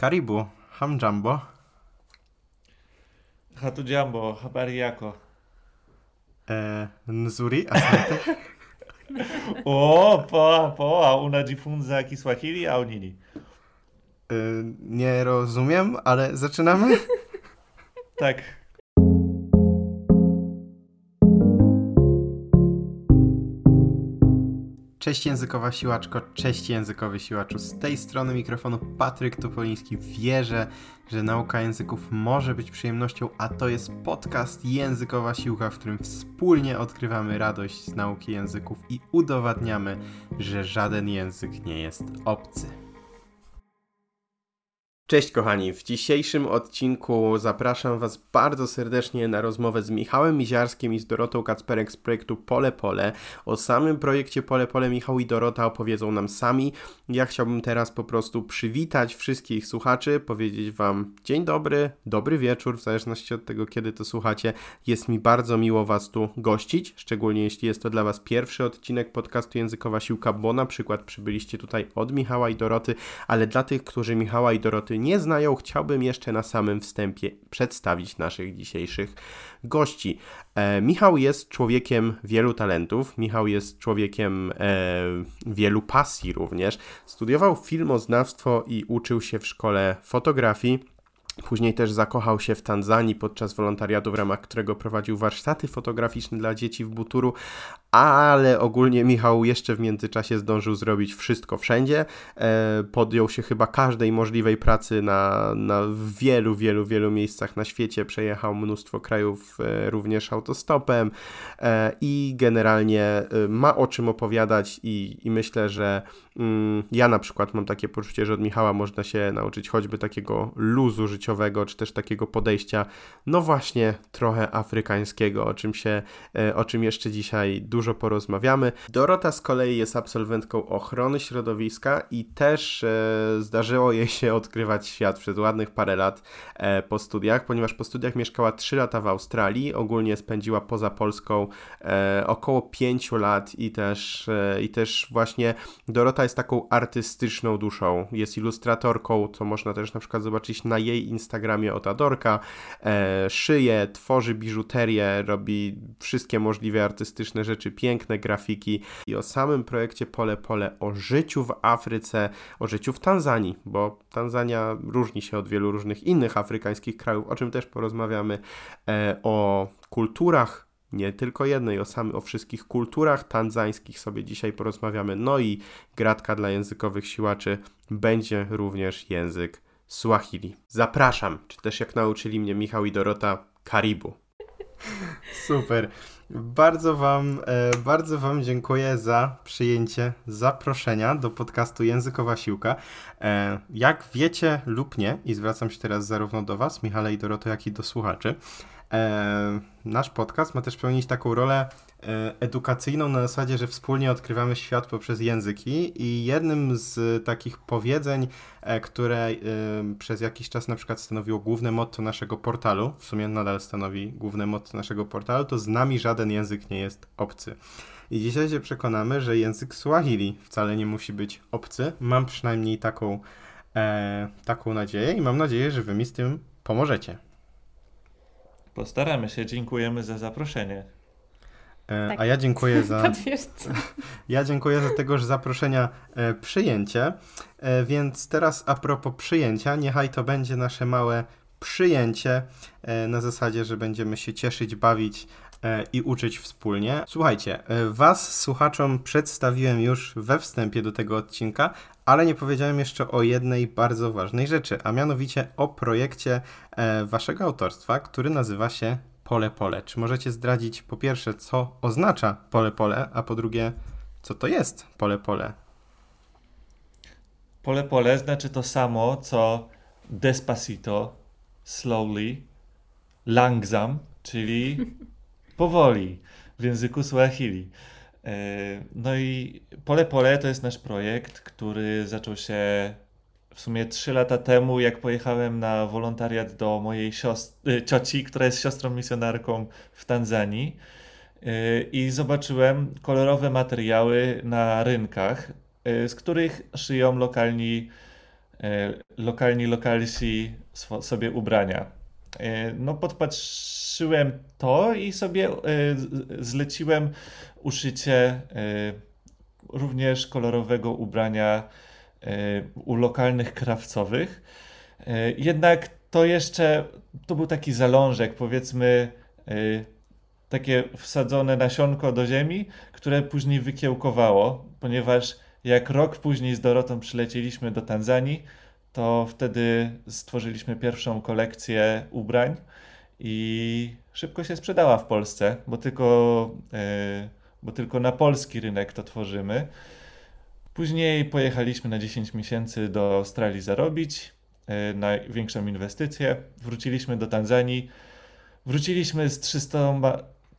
Karibu, hamjambo. Hatujambo, habari yako? E, nzuri, asante. O, poa, poa, unajifunza Kiswahili au nini? E, nie rozumiem, ale zaczynamy? Tak. Cześć językowa siłaczko, cześć językowy siłaczu. Z tej strony mikrofonu Patryk Topoliński. Wierzę, że nauka języków może być przyjemnością, a to jest podcast Językowa Siłka, w którym wspólnie odkrywamy radość z nauki języków i udowadniamy, że żaden język nie jest obcy. Cześć kochani, w dzisiejszym odcinku zapraszam Was bardzo serdecznie na rozmowę z Michałem Miziarskim i z Dorotą Kacperek z projektu Pole Pole. O samym projekcie Pole Pole Michał i Dorota opowiedzą nam sami. Ja chciałbym teraz po prostu przywitać wszystkich słuchaczy, powiedzieć Wam dzień dobry, dobry wieczór, w zależności od tego kiedy to słuchacie. Jest mi bardzo miło Was tu gościć, szczególnie jeśli jest to dla Was pierwszy odcinek podcastu Językowa Siłka, bo na przykład przybyliście tutaj od Michała i Doroty, ale dla tych, którzy Michała i Doroty nie znają, chciałbym jeszcze na samym wstępie przedstawić naszych dzisiejszych gości. E, Michał jest człowiekiem wielu talentów, Michał jest człowiekiem e, wielu pasji również. Studiował filmoznawstwo i uczył się w szkole fotografii. Później też zakochał się w Tanzanii podczas wolontariatu, w ramach którego prowadził warsztaty fotograficzne dla dzieci w Buturu, ale ogólnie Michał jeszcze w międzyczasie zdążył zrobić wszystko wszędzie. E, podjął się chyba każdej możliwej pracy na, na wielu, wielu, wielu miejscach na świecie. Przejechał mnóstwo krajów e, również autostopem e, i generalnie ma o czym opowiadać i, i myślę, że ja na przykład mam takie poczucie, że od Michała można się nauczyć choćby takiego luzu życiowego, czy też takiego podejścia, no właśnie trochę afrykańskiego, o czym się, e, o czym jeszcze dzisiaj dużo porozmawiamy. Dorota z kolei jest absolwentką ochrony środowiska i też e, zdarzyło jej się odkrywać świat przez ładnych parę lat e, po studiach, ponieważ po studiach mieszkała 3 lata w Australii, ogólnie spędziła poza Polską około 5 lat i też, i też właśnie Dorota jest taką artystyczną duszą. Jest ilustratorką, co można też na przykład zobaczyć na jej Instagramie od Adorka. E, szyje, tworzy biżuterię, robi wszystkie możliwe artystyczne rzeczy piękne grafiki i o samym projekcie Pole Pole, o życiu w Afryce, o życiu w Tanzanii, bo Tanzania różni się od wielu różnych innych afrykańskich krajów, o czym też porozmawiamy, e, o kulturach nie tylko jednej, o, samym, o wszystkich kulturach tanzańskich sobie dzisiaj porozmawiamy. No i gratka dla językowych siłaczy będzie również język Swahili. Zapraszam, czy też jak nauczyli mnie Michał i Dorota, Karibu. Super. Bardzo wam, e, bardzo wam dziękuję za przyjęcie zaproszenia do podcastu Językowa Siłka. E, jak wiecie lub nie, i zwracam się teraz zarówno do was, Michale i Doroto, jak i do słuchaczy, nasz podcast ma też pełnić taką rolę E, edukacyjną na zasadzie, że wspólnie odkrywamy świat poprzez języki i jednym z takich powiedzeń, e, które e, przez jakiś czas na przykład stanowiło główne motto naszego portalu, w sumie nadal stanowi główne motto naszego portalu, to z nami żaden język nie jest obcy. I dzisiaj się przekonamy, że język Swahili wcale nie musi być obcy. Mam przynajmniej taką, e, taką nadzieję i mam nadzieję, że wy mi z tym pomożecie. Postaramy się, dziękujemy za zaproszenie. E, tak. A ja dziękuję za. Ja dziękuję za tegoż zaproszenia e, przyjęcie. E, więc teraz a propos przyjęcia, niechaj to będzie nasze małe przyjęcie na zasadzie, że będziemy się cieszyć, bawić i uczyć wspólnie. Słuchajcie, Was, słuchaczom, przedstawiłem już we wstępie do tego odcinka, ale nie powiedziałem jeszcze o jednej bardzo ważnej rzeczy, a mianowicie o projekcie Waszego autorstwa, który nazywa się pole pole. Czy możecie zdradzić po pierwsze, co oznacza pole pole, a po drugie, co to jest pole pole? Pole pole znaczy to samo, co despacito, slowly, langsam, czyli powoli w języku Swahili. E, no i Pole Pole to jest nasz projekt, który zaczął się w sumie 3 lata temu, jak pojechałem na wolontariat do mojej siostry, y, cioci, która jest siostrą misjonarką w Tanzanii y, i zobaczyłem kolorowe materiały na rynkach, z których szyją lokalni lokalni lokalsi sobie ubrania. No podpatrzyłem to i sobie zleciłem uszycie również kolorowego ubrania u lokalnych krawcowych. Jednak to jeszcze, to był taki zalążek, powiedzmy, takie wsadzone nasionko do ziemi, które później wykiełkowało, ponieważ jak rok później z Dorotą przylecieliśmy do Tanzanii, to wtedy stworzyliśmy pierwszą kolekcję ubrań i szybko się sprzedała w Polsce, bo tylko, yy, bo tylko na polski rynek to tworzymy. Później pojechaliśmy na 10 miesięcy do Australii zarobić yy, na większą inwestycję. Wróciliśmy do Tanzanii. Wróciliśmy z 300,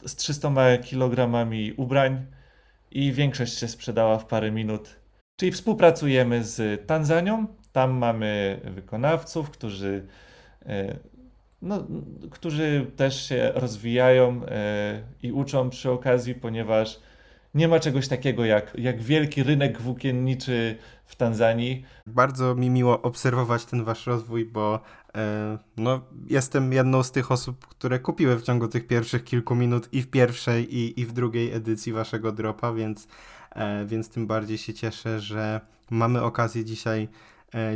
z 300 kilogramami ubrań i większość się sprzedała w parę minut. Czyli współpracujemy z Tanzanią. Tam mamy wykonawców, którzy, e, no, którzy też się rozwijają e, i uczą przy okazji, ponieważ nie ma czegoś takiego jak, jak wielki rynek włókienniczy w Tanzanii. Bardzo mi miło obserwować ten wasz rozwój, bo e, no, jestem jedną z tych osób, które kupiły w ciągu tych pierwszych kilku minut i w pierwszej, i, i w drugiej edycji waszego dropa, więc, e, więc tym bardziej się cieszę, że mamy okazję dzisiaj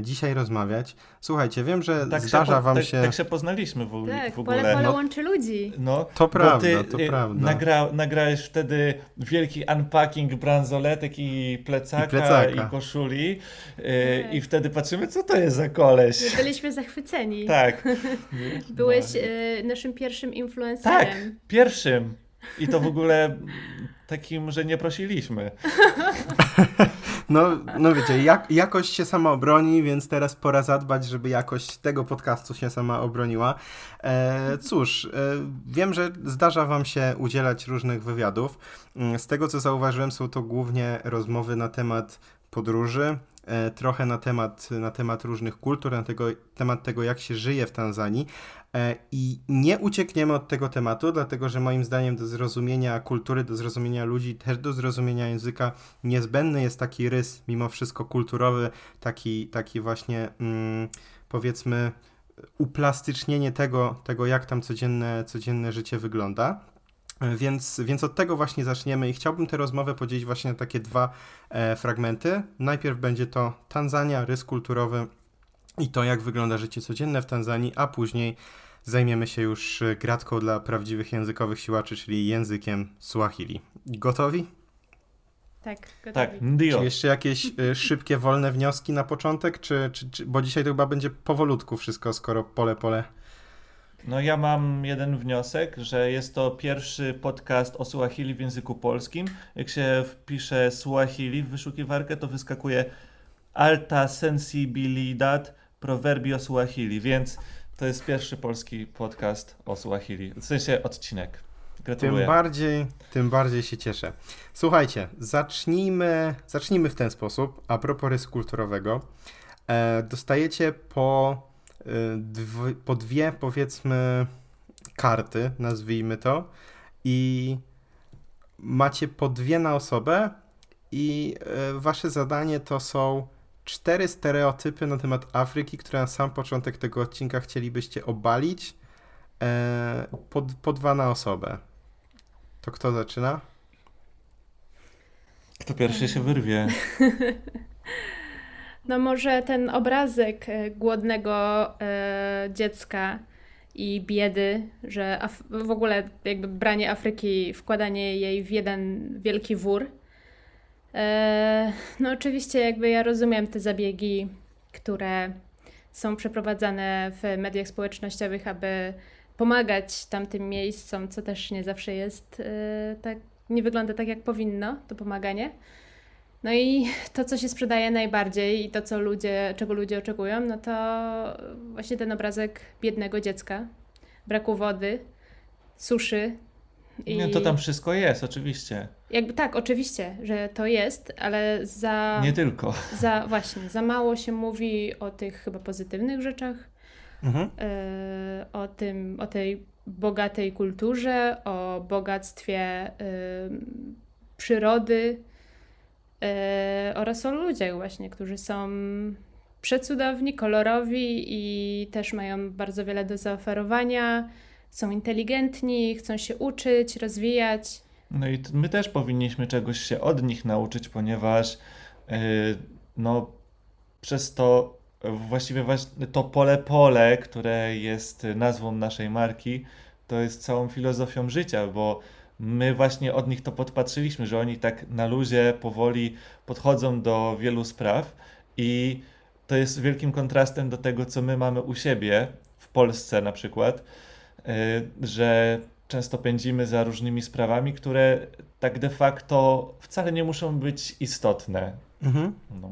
dzisiaj rozmawiać. Słuchajcie, wiem, że tak zdarza się, wam tak, się... Tak się poznaliśmy w, tak, w ogóle. Pole, pole no, łączy ludzi. No, to prawda, to y, prawda. Nagra, nagrałeś wtedy wielki unpacking bransoletek i plecaka, i, plecaka. i koszuli y, tak. i wtedy patrzymy, co to jest za koleś. Byliśmy zachwyceni. Tak. Byłeś no. y, naszym pierwszym influencerem. Tak, pierwszym. I to w ogóle takim, że nie prosiliśmy. No, no wiecie, jak, jakość się sama obroni, więc teraz pora zadbać, żeby jakość tego podcastu się sama obroniła. E, cóż, e, wiem, że zdarza Wam się udzielać różnych wywiadów. Mm, z tego, co zauważyłem, są to głównie rozmowy na temat podróży, e, trochę na temat, na temat różnych kultur, na tego, temat tego, jak się żyje w Tanzanii. E, I nie uciekniemy od tego tematu, dlatego że moim zdaniem do zrozumienia kultury, do zrozumienia ludzi, też do zrozumienia języka niezbędny jest taki rys, mimo wszystko kulturowy, taki, taki właśnie mm, powiedzmy uplastycznienie tego, tego, jak tam codzienne, codzienne życie wygląda. E, więc, więc od tego właśnie zaczniemy i chciałbym tę rozmowę podzielić właśnie na takie dwa e, fragmenty. Najpierw będzie to Tanzania, rys kulturowy i to, jak wygląda życie codzienne w Tanzanii, a później zajmiemy się już e, gratką dla prawdziwych językowych siłaczy, czyli językiem Swahili. Gotowi? Tak, gotowi. Tak. Czy jeszcze jakieś y, szybkie, wolne wnioski na początek, czy, czy, czy, bo dzisiaj to chyba będzie powolutku wszystko, skoro pole, pole. No ja mam jeden wniosek, że jest to pierwszy podcast o Swahili w języku polskim. Jak się wpisze Swahili w wyszukiwarkę, to wyskakuje alta sensibilidad proverbio Swahili, więc to jest pierwszy polski podcast o Swahili, w sensie odcinek. Gratuluję. Tym bardziej, tym bardziej się cieszę. Słuchajcie, zacznijmy, zacznijmy w ten sposób. A propos rysu kulturowego. E, dostajecie po, e, dw, po dwie, powiedzmy, karty, nazwijmy to, i macie po dwie na osobę, i e, wasze zadanie to są cztery stereotypy na temat Afryki, które na sam początek tego odcinka chcielibyście obalić. E, po, po dwa na osobę. To kto zaczyna? Kto pierwszy się wyrwie? No może ten obrazek e, głodnego e, dziecka i biedy, że w ogóle jakby branie Afryki, wkładanie jej w jeden wielki wór, no oczywiście jakby ja rozumiem te zabiegi, które są przeprowadzane w mediach społecznościowych, aby pomagać tamtym miejscom, co też nie zawsze jest e, tak, nie wygląda tak jak powinno, to pomaganie. No i to, co się sprzedaje najbardziej i to, co ludzie, czego ludzie oczekują, no to właśnie ten obrazek biednego dziecka, braku wody, suszy, i... Nie, to tam wszystko jest, oczywiście. Jakby tak, oczywiście, że to jest, ale za. Nie tylko. Za, właśnie, za mało się mówi o tych chyba pozytywnych rzeczach, mhm. y, o tym, o tej bogatej kulturze, o bogactwie y, przyrody y, oraz o ludziach właśnie, którzy są przecudowni, kolorowi i też mają bardzo wiele do zaoferowania. Są inteligentni, chcą się uczyć, rozwijać. No i my też powinniśmy czegoś się od nich nauczyć, ponieważ yy, no, przez to właściwie to pole pole, które jest nazwą naszej marki, to jest całą filozofią życia, bo my właśnie od nich to podpatrzyliśmy, że oni tak na luzie, powoli podchodzą do wielu spraw i to jest wielkim kontrastem do tego, co my mamy u siebie w Polsce na przykład, że często pędzimy za różnymi sprawami, które tak de facto wcale nie muszą być istotne. Mhm. No.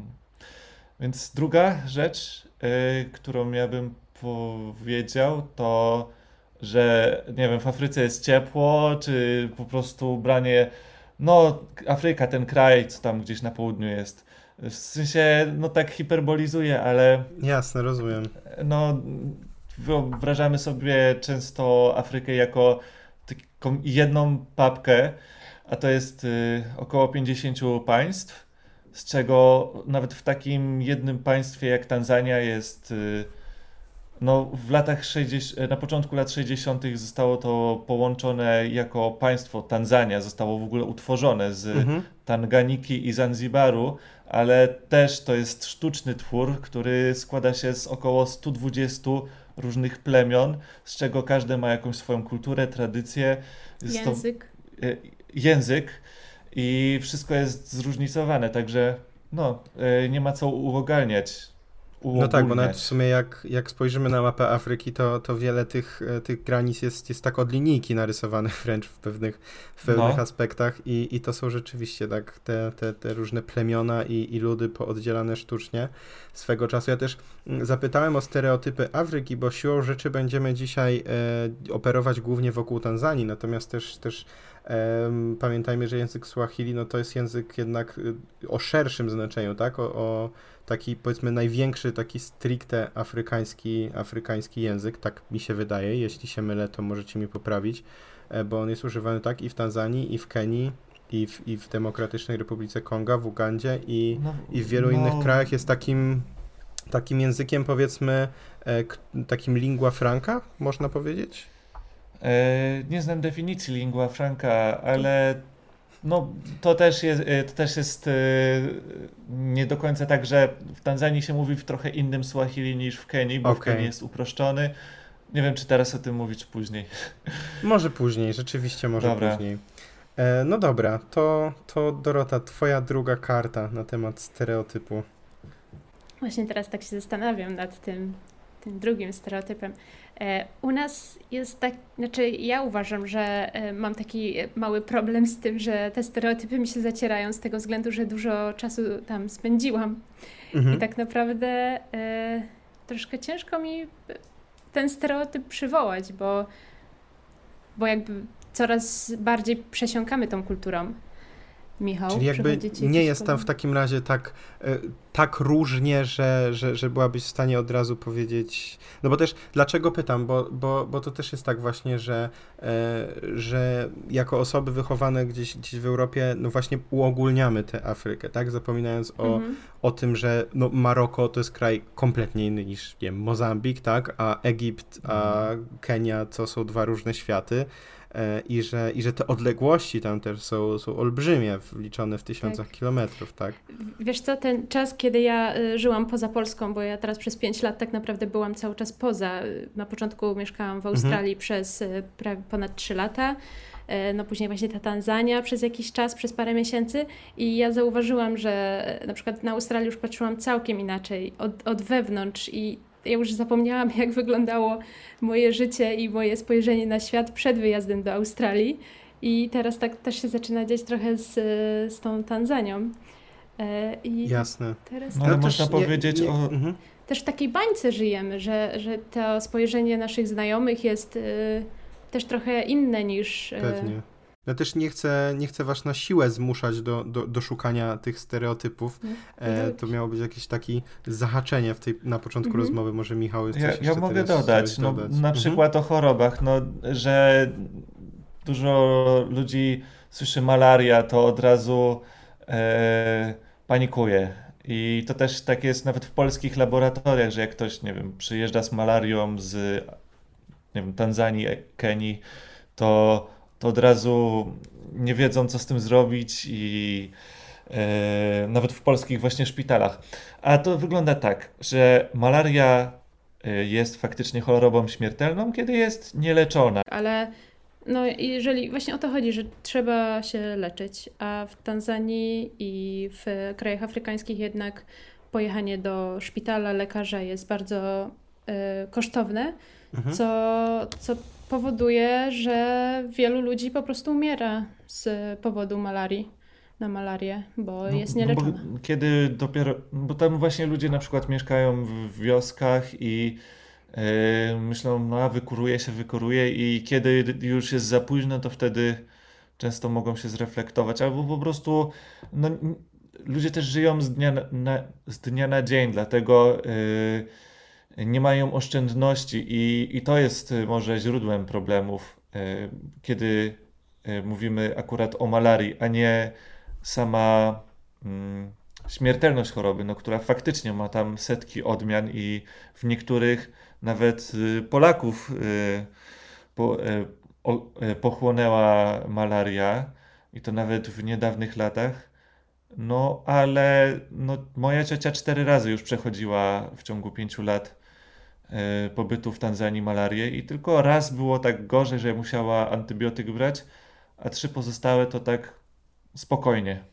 Więc druga rzecz, yy, którą ja bym powiedział, to że nie wiem, w Afryce jest ciepło, czy po prostu branie, no Afryka, ten kraj, co tam gdzieś na południu jest. W sensie, no tak hiperbolizuję, ale. Jasne, rozumiem. No, wyobrażamy sobie często Afrykę jako taką jedną papkę, a to jest y, około 50 państw, z czego nawet w takim jednym państwie jak Tanzania jest. Y, no, w latach 60, na początku lat 60. zostało to połączone jako państwo Tanzania, zostało w ogóle utworzone z mhm. Tanganiki i Zanzibaru, ale też to jest sztuczny twór, który składa się z około 120 różnych plemion, z czego każde ma jakąś swoją kulturę, tradycję. Język. To, język i wszystko jest zróżnicowane, także no, e, nie ma co uogalniać no tak, bo nawet w sumie jak, jak spojrzymy na mapę Afryki, to, to wiele tych, e, tych granic jest, jest tak od linijki narysowanych wręcz w pewnych, w pewnych no. aspektach i, i to są rzeczywiście tak te, te, te różne plemiona i, i ludy pooddzielane sztucznie swego czasu. Ja też mm, zapytałem o stereotypy Afryki, bo siłą rzeczy będziemy dzisiaj e, operować głównie wokół Tanzanii, natomiast też, też pamiętajmy, że język Swahili no to jest język jednak y, o szerszym znaczeniu, tak? o, o taki powiedzmy największy, taki stricte afrykański, afrykański język, tak mi się wydaje. Jeśli się mylę, to możecie mi poprawić, e, bo on jest używany tak i w Tanzanii, i w Kenii, i w, i w Demokratycznej Republice Konga, w Ugandzie i, no, i w wielu no. innych krajach jest takim, takim językiem powiedzmy, e, takim lingua franca, można powiedzieć? E, nie znam definicji lingua franca, ale no, to też jest, y, to też jest yy, nie do końca tak, że w Tanzanii się mówi w trochę innym Swahili niż w Kenii, bo okay. w Kenii jest uproszczony. Nie wiem, czy teraz o tym mówić później. Może później, rzeczywiście może dobra. później. E, no dobra, to, to Dorota, twoja druga karta na temat stereotypu. Właśnie teraz tak się zastanawiam nad tym, tym drugim stereotypem. E, u nas jest tak, znaczy ja uważam, że e, mam taki mały problem z tym, że te stereotypy mi się zacierają z tego względu, że dużo czasu tam spędziłam. Mhm. I tak naprawdę e, troszkę ciężko mi ten stereotyp przywołać, bo, bo jakby coraz bardziej przesiąkamy tą kulturą. Michał, Czyli jakby nie jest tam w takim razie tak, e, tak różnie, że, że, że byłabyś w stanie od razu powiedzieć. No bo też dlaczego pytam? Bo, bo, bo to też jest tak właśnie, że, e, że jako osoby wychowane gdzieś, gdzieś w Europie, no właśnie uogólniamy tę Afrykę, tak? Zapominając o, mhm. o tym, że no Maroko to jest kraj kompletnie inny niż nie wiem, Mozambik, tak? A Egipt, a mhm. Kenia to są dwa różne światy. E, i że, i że te odległości tam też są, są olbrzymie, liczone w tysiącach tak. kilometrów, tak? Wiesz co, ten czas, kiedy ja y, żyłam poza Polską, bo ja teraz przez 5 lat tak naprawdę byłam cały czas poza. Na początku mieszkałam w Australii mhm. przez y, prawie ponad 3 lata, e, no później właśnie ta Tanzania przez jakiś czas, przez parę miesięcy i ja zauważyłam, że e, na przykład na Australii już patrzyłam całkiem inaczej, od, od wewnątrz i ja już zapomniałam, jak wyglądało moje życie i moje spojrzenie na świat przed wyjazdem do Australii. I teraz tak też się zaczyna dziać trochę z, z tą Tanzanią. E, I Jasne. Teraz no, ale można powiedzieć nie, nie, o... Mhm. Też w takiej bańce żyjemy, że, że to spojrzenie naszych znajomych jest y, też trochę inne niż... Y, Pewnie ja też nie chcę, nie chcę was na siłę zmuszać do, do, do szukania tych stereotypów. E, to miało być jakieś takie zahaczenie w tej, na początku mhm. rozmowy. Może Michał jest Ja, ja mogę dodać, no, dodać. na mhm. przykład o chorobach, no, że dużo ludzi słyszy malaria, to od razu e, panikuje I to też tak jest nawet w polskich laboratoriach, że jak ktoś, nie wiem, przyjeżdża z malarią z nie wiem, Tanzanii, Kenii, to, to od razu nie wiedzą, co z tym zrobić i e, nawet w polskich właśnie szpitalach. A to wygląda tak, że malaria e, jest faktycznie chorobą śmiertelną, kiedy jest nieleczona. Ale no, jeżeli właśnie o to chodzi, że trzeba się leczyć, a w Tanzanii i w krajach afrykańskich jednak pojechanie do szpitala, lekarza jest bardzo y, kosztowne, mhm. co, co powoduje, że wielu ludzi po prostu umiera z powodu malarii na malarię, bo no, jest nieleczona. No kiedy dopiero, bo tam właśnie ludzie na przykład mieszkają w wioskach i yy, myślą, no a wykuruje się, wykuruje i kiedy już jest za późno, to wtedy często mogą się zreflektować, albo po prostu no, ludzie też żyją z dnia na, z dnia na dzień, dlatego yy, nie mają oszczędności i, i to jest y, może źródłem problemów, yy, kiedy yy, mówimy akurat o malarii, a nie sama mm, śmiertelność choroby, no, która faktycznie ma tam setki odmian i w niektórych nawet y, Polaków y, y, pochłonęła malaria i to nawet w niedawnych latach. No, ale no, moja ciocia cztery razy już przechodziła w ciągu pięciu lat pobytu w Tanzanii malarię i tylko raz było tak gorzej, że musiała antybiotyk brać, a trzy pozostałe to tak spokojnie,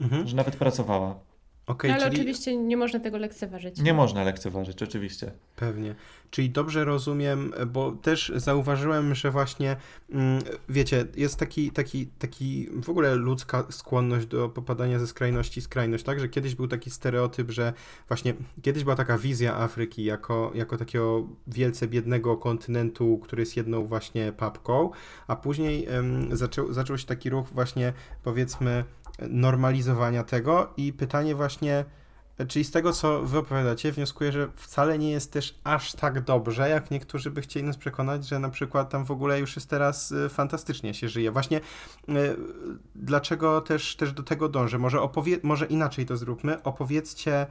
mhm. że nawet pracowała. Okay, Ale czyli... oczywiście nie można tego lekceważyć. Nie można lekceważyć, oczywiście. Pewnie. Czyli dobrze rozumiem, bo też zauważyłem, że właśnie, mm, wiecie, jest taki, taki, taki w ogóle ludzka skłonność do popadania ze skrajności w skrajność, tak? Że kiedyś był taki stereotyp, że właśnie kiedyś była taka wizja Afryki jako, jako takiego wielce biednego kontynentu, który jest jedną właśnie papką, a później um, zaczął, zaczął się taki ruch właśnie, powiedzmy, normalizowania tego i pytanie właśnie, czyli z tego, co wy opowiadacie, wnioskuję, że wcale nie jest też aż tak dobrze, jak niektórzy by chcieli nas przekonać, że na przykład tam w ogóle już jest teraz y, fantastycznie się żyje. Właśnie y, dlaczego też, też do tego dążę? Może, opowie może inaczej to zróbmy. Opowiedzcie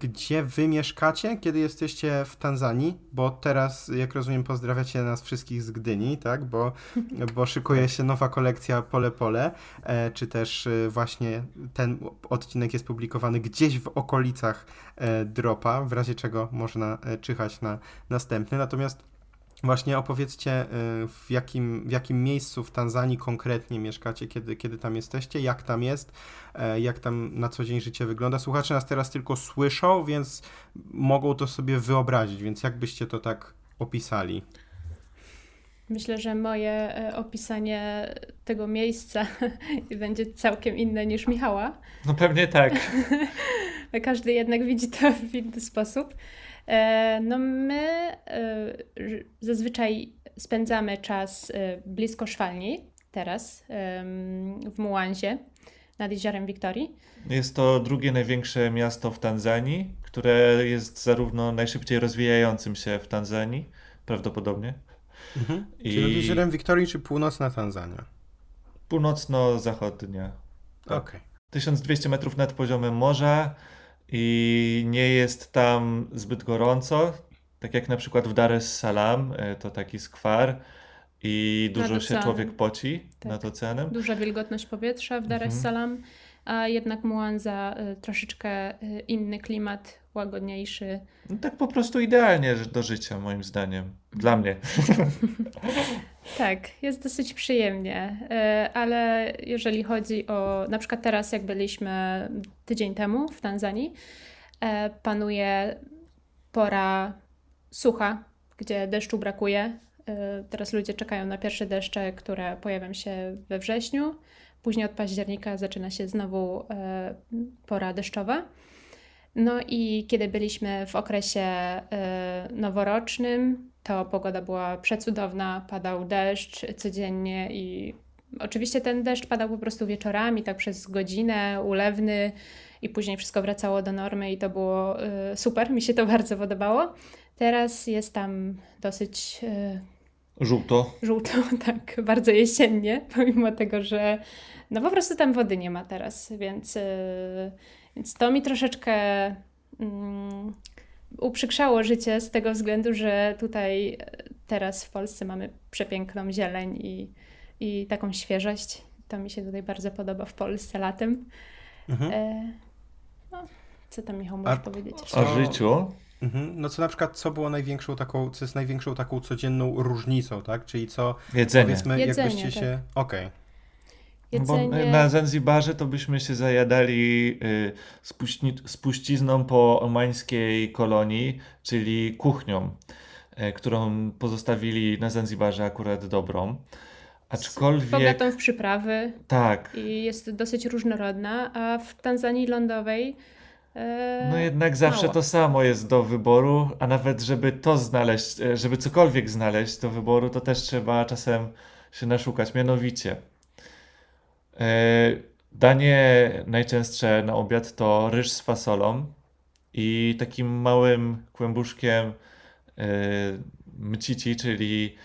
gdzie wy mieszkacie, kiedy jesteście w Tanzanii, bo teraz, jak rozumiem, pozdrawiacie nas wszystkich z Gdyni, tak, bo, bo szykuje się nowa kolekcja Pole Pole, e, czy też e, właśnie ten odcinek jest publikowany gdzieś w okolicach dropa, w razie czego można czyhać na następny, natomiast Właśnie opowiedzcie, w jakim, w jakim miejscu w Tanzanii konkretnie mieszkacie, kiedy, kiedy tam jesteście, jak tam jest, E, jak tam na co dzień życie wygląda. Słuchacze nas teraz tylko słyszą, więc mogą to sobie wyobrazić, więc jak byście to tak opisali? Myślę, że moje e, opisanie tego miejsca będzie całkiem inne niż Michała. No pewnie tak. Każdy jednak widzi to w inny sposób. E, no my zazwyczaj spędzamy czas blisko szwalni, teraz w Muanzie nad jeziorem Wiktorii. Jest to drugie największe miasto w Tanzanii, które jest zarówno najszybciej rozwijającym się w Tanzanii, prawdopodobnie. Mhm. I... Czy nad jeziorem Wiktorii, czy północna Tanzania? Północno-zachodnia. Tak. Okej. Okay. 1200 metrów nad poziomem morza i nie jest tam zbyt gorąco, tak jak na przykład w Dar es Salaam, e, to taki skwar i dużo się człowiek poci tak. nad oceanem. Duża wilgotność powietrza w Dar es mhm. Salaam, a jednak Muanza y, troszeczkę y, inny klimat, łagodniejszy. No tak po prostu idealnie do życia moim zdaniem. Dla mnie. tak, jest dosyć przyjemnie, y, ale jeżeli chodzi o na przykład teraz jak byliśmy tydzień temu w Tanzanii, panuje pora sucha, gdzie deszczu brakuje, Y, teraz ludzie czekają na pierwsze deszcze, które pojawią się we wrześniu. Później od października zaczyna się znowu pora deszczowa. No i kiedy byliśmy w okresie noworocznym, to pogoda była przecudowna, padał deszcz codziennie i oczywiście ten deszcz padał po prostu wieczorami, tak przez godzinę, ulewny i później wszystko wracało do normy i to było super, mi się to bardzo podobało. Teraz jest tam dosyć Żółto. Żółto, tak, bardzo jesiennie, pomimo tego, że no po prostu tam wody nie ma teraz, więc yy, Więc to mi troszeczkę mm, uprzykrzało życie z tego względu, że tutaj e, teraz w Polsce mamy przepiękną zieleń i, i taką świeżość. To mi się tutaj bardzo podoba w Polsce latem. Mhm. E, no, co tam Michał możesz A- powiedzieć? O Co- życiu. Mhm. No co na przykład, co było największą taką, co jest największą taką codzienną różnicą, tak? Czyli co, Jedzenie. powiedzmy, Jedzenie, jakbyście tak. się... Okej. Bo Jedzenie... na Zanzibarze to byśmy się zajadali y, spuści, spuścizną po omańskiej kolonii, czyli kuchnią, y, którą pozostawili na Zanzibarze akurat dobrą. Aczkolwiek, Bogatą w przyprawy tak, i jest dosyć różnorodna, a w Tanzanii lądowej e, no jednak zawsze mało. to samo jest do wyboru, a nawet żeby to znaleźć, e, żeby cokolwiek znaleźć do wyboru, to też trzeba czasem się naszukać. Mianowicie, danie najczęstsze na obiad to ryż z fasolą i takim małym kłębuszkiem e, mcici, czyli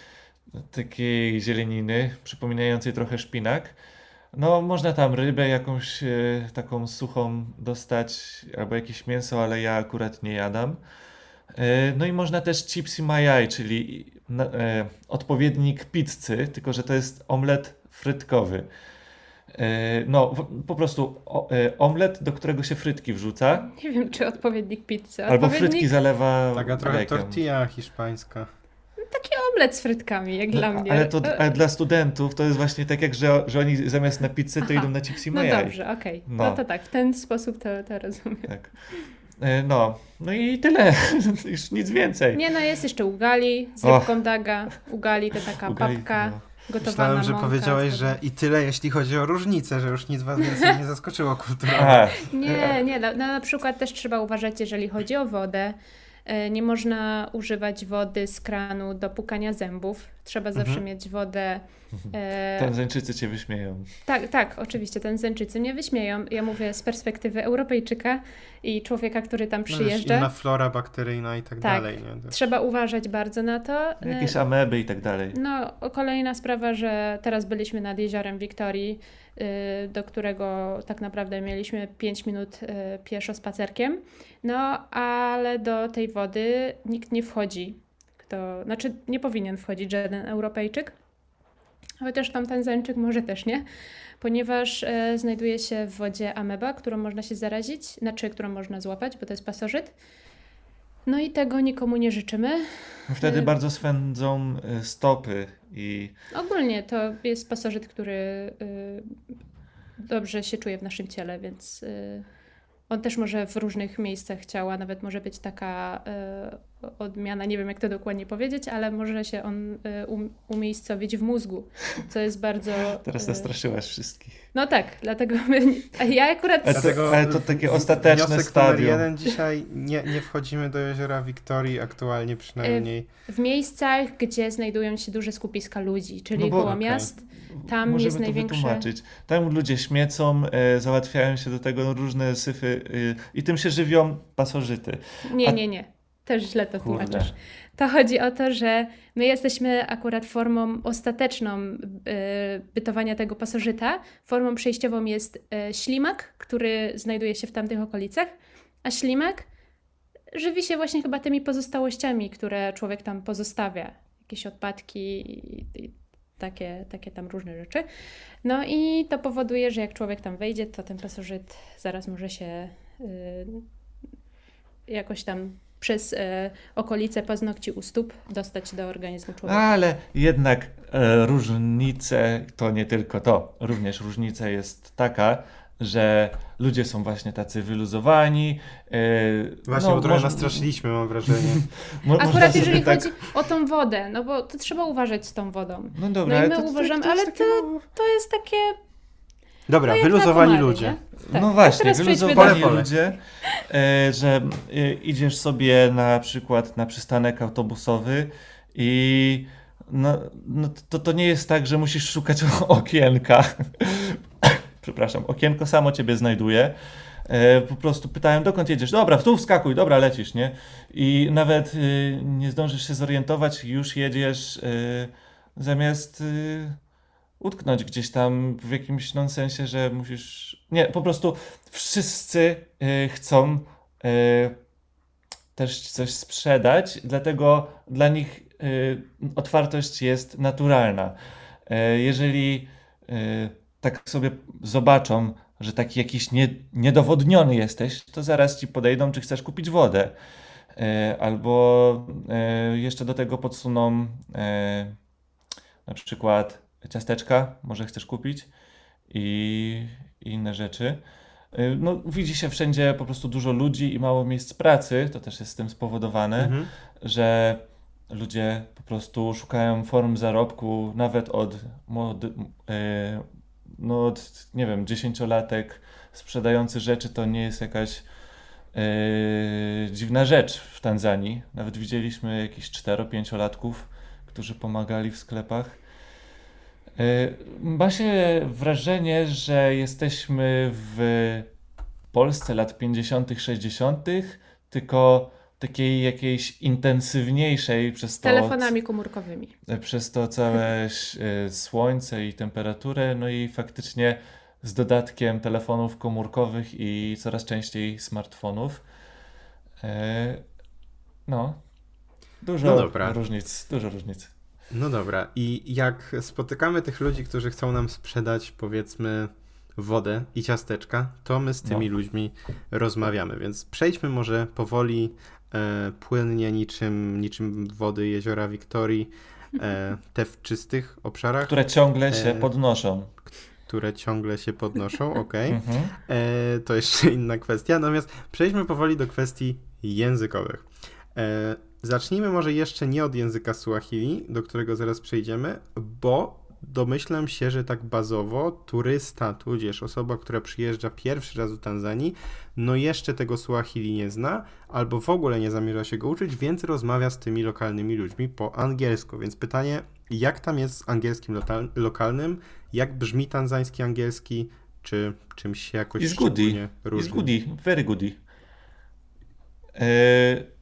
takiej zieleniny przypominającej trochę szpinak. No, można tam rybę jakąś e, taką suchą dostać, albo jakieś mięso, ale ja akurat nie jadam. E, no i można też chipsy majaj, czyli e, odpowiednik pizzy, tylko że to jest omlet frytkowy. E, no, po prostu o, e, omlet, do którego się frytki wrzuca, Nie wiem, czy odpowiednik pizzy. albo Odpowiednik frytki zalewa Taka trochę mlekiem. tortilla hiszpańska. taki omlet z frytkami, jak dla mnie. Ale, to, E, ale dla studentów to jest właśnie tak, jak że, że oni zamiast na pizzę to Aha. idą na chipsy No dobrze, okej. No. No. to tak, w ten sposób to, to rozumiem. Tak. No, no i tyle. Już nic więcej. Nie no, jest jeszcze ugali z rybką daga. Ugali to taka Ugali, papka no. Gotowana Myślałem, że mąka, powiedziałeś, że i tyle, jeśli chodzi o różnice, że już nic was więcej nie zaskoczyło kulturowo. A, Nie, nie, no, no, na przykład też trzeba uważać, jeżeli chodzi o wodę. E, Nie można używać wody z kranu do pukania zębów. Trzeba zawsze Mhm. mieć wodę. E, Tanzańczycy cię wyśmieją. tak, tak, oczywiście, Tanzańczycy mnie wyśmieją. Ja mówię z perspektywy Europejczyka i człowieka, który tam No, przyjeżdża. inna flora bakteryjna i tak, Tak. dalej. Nie? Trzeba uważać bardzo na to. E, Jakieś ameby i tak dalej. No, kolejna sprawa, że teraz byliśmy nad jeziorem Wiktorii, do którego tak naprawdę mieliśmy 5 minut y, pieszo spacerkiem. No, ale do tej wody nikt nie wchodzi. Kto, znaczy, nie powinien wchodzić żaden Europejczyk. Chociaż tam Tanzańczyk może też nie, ponieważ e, znajduje się w wodzie ameba, którą można się zarazić, znaczy, którą można złapać, bo to jest pasożyt. No i tego nikomu nie życzymy. Wtedy Y- bardzo swędzą y, stopy i Ogólnie to jest pasożyt, który y, dobrze się czuje w naszym ciele, więc y, on też może w różnych miejscach ciała, nawet może być taka y, odmiana, nie wiem jak to dokładnie powiedzieć, ale może się on y, um, umiejscowić w mózgu, co jest bardzo... teraz y, zastraszyłaś wszystkich. No tak, dlatego my, a ja akurat... Dlatego ale to takie ostateczne wniosek stadium. numer jeden dzisiaj nie, nie wchodzimy do jeziora Wiktorii, aktualnie przynajmniej. W miejscach, gdzie znajdują się duże skupiska ludzi, czyli No bo- koło okej. miast, tam Możemy jest to największe... wytłumaczyć. Tam ludzie śmiecą, e, załatwiają się do tego różne syfy y, i tym się żywią pasożyty. Nie, A- nie, nie. Też źle to Kurde. tłumaczysz. To chodzi o to, że my jesteśmy akurat formą ostateczną y, bytowania tego pasożyta. Formą przejściową jest y, ślimak, który znajduje się w tamtych okolicach, a ślimak żywi się właśnie chyba tymi pozostałościami, które człowiek tam pozostawia. Jakieś odpadki i, takie, takie tam różne rzeczy. No i to powoduje, że jak człowiek tam wejdzie, to ten pasożyt zaraz może się y, jakoś tam przez e, okolice paznokci u stóp dostać do organizmu człowieka. Ale jednak e, różnice to nie tylko to. Również różnica jest taka, że ludzie są właśnie tacy wyluzowani. E, Właśnie, no, bo trochę może- nastraszyliśmy, mam wrażenie. mo- Akurat jeżeli tak- chodzi o tą wodę, no bo to trzeba uważać z tą wodą. No dobra, No i my to, to, uważamy, to jest ale takie, no, To jest takie... Dobra, no wyluzowani ludzie. nie? Tak. No właśnie, wyluzowani do- ludzie, e, że e, idziesz sobie na przykład na przystanek autobusowy i no, no to, to nie jest tak, że musisz szukać okienka. Przepraszam, okienko samo ciebie znajduje. E, po prostu pytałem, dokąd jedziesz? Dobra, tu wskakuj, dobra, lecisz, nie? I nawet y, nie zdążysz się zorientować, już jedziesz y, zamiast y, utknąć gdzieś tam w jakimś nonsensie, że musisz. Nie, po prostu wszyscy y, chcą y, też coś sprzedać, dlatego dla nich y, otwartość jest naturalna. Y, jeżeli y, tak sobie zobaczą, że taki jakiś nie, niedowodniony jesteś, to zaraz ci podejdą, czy chcesz kupić wodę. Y, albo jeszcze do tego podsuną na przykład ciasteczka, może chcesz kupić i, i inne rzeczy. Y, No, widzi się wszędzie po prostu dużo ludzi i mało miejsc pracy, to też jest z tym spowodowane, Mhm. że ludzie po prostu szukają form zarobku nawet od młody, e, no od, nie wiem, dziesięciolatek sprzedający rzeczy to nie jest jakaś e, dziwna rzecz w Tanzanii. Nawet widzieliśmy jakichś 4-5-latków, którzy pomagali w sklepach. E, Ma się wrażenie, że jesteśmy w Polsce lat 50., 60., tylko takiej jakiejś intensywniejszej przez to, telefonami komórkowymi. przez to całe e, słońce i temperaturę, no i faktycznie z dodatkiem telefonów komórkowych i coraz częściej smartfonów. E, No, dużo No dobra. różnic, dużo różnic. No dobra, i jak spotykamy tych ludzi, którzy chcą nam sprzedać, powiedzmy, wodę i ciasteczka, to my z tymi No. ludźmi rozmawiamy. Więc przejdźmy może powoli, e, płynnie, niczym, niczym wody jeziora Wiktorii, e, te w czystych obszarach, Które ciągle się E, podnoszą. które ciągle się podnoszą, ok. Mhm. E, to jeszcze inna kwestia. Natomiast przejdźmy powoli do kwestii językowych. Zacznijmy może jeszcze nie od języka Suahili, do którego zaraz przejdziemy, bo domyślam się, że tak bazowo turysta, tudzież osoba, która przyjeżdża pierwszy raz do Tanzanii, no jeszcze tego Suahili nie zna, albo w ogóle nie zamierza się go uczyć, więc rozmawia z tymi lokalnymi ludźmi po angielsku. Więc pytanie, jak tam jest z angielskim lokalnym? Jak brzmi tanzański angielski? Czy czymś się jakoś Is goody. Jest goody, very goody. E,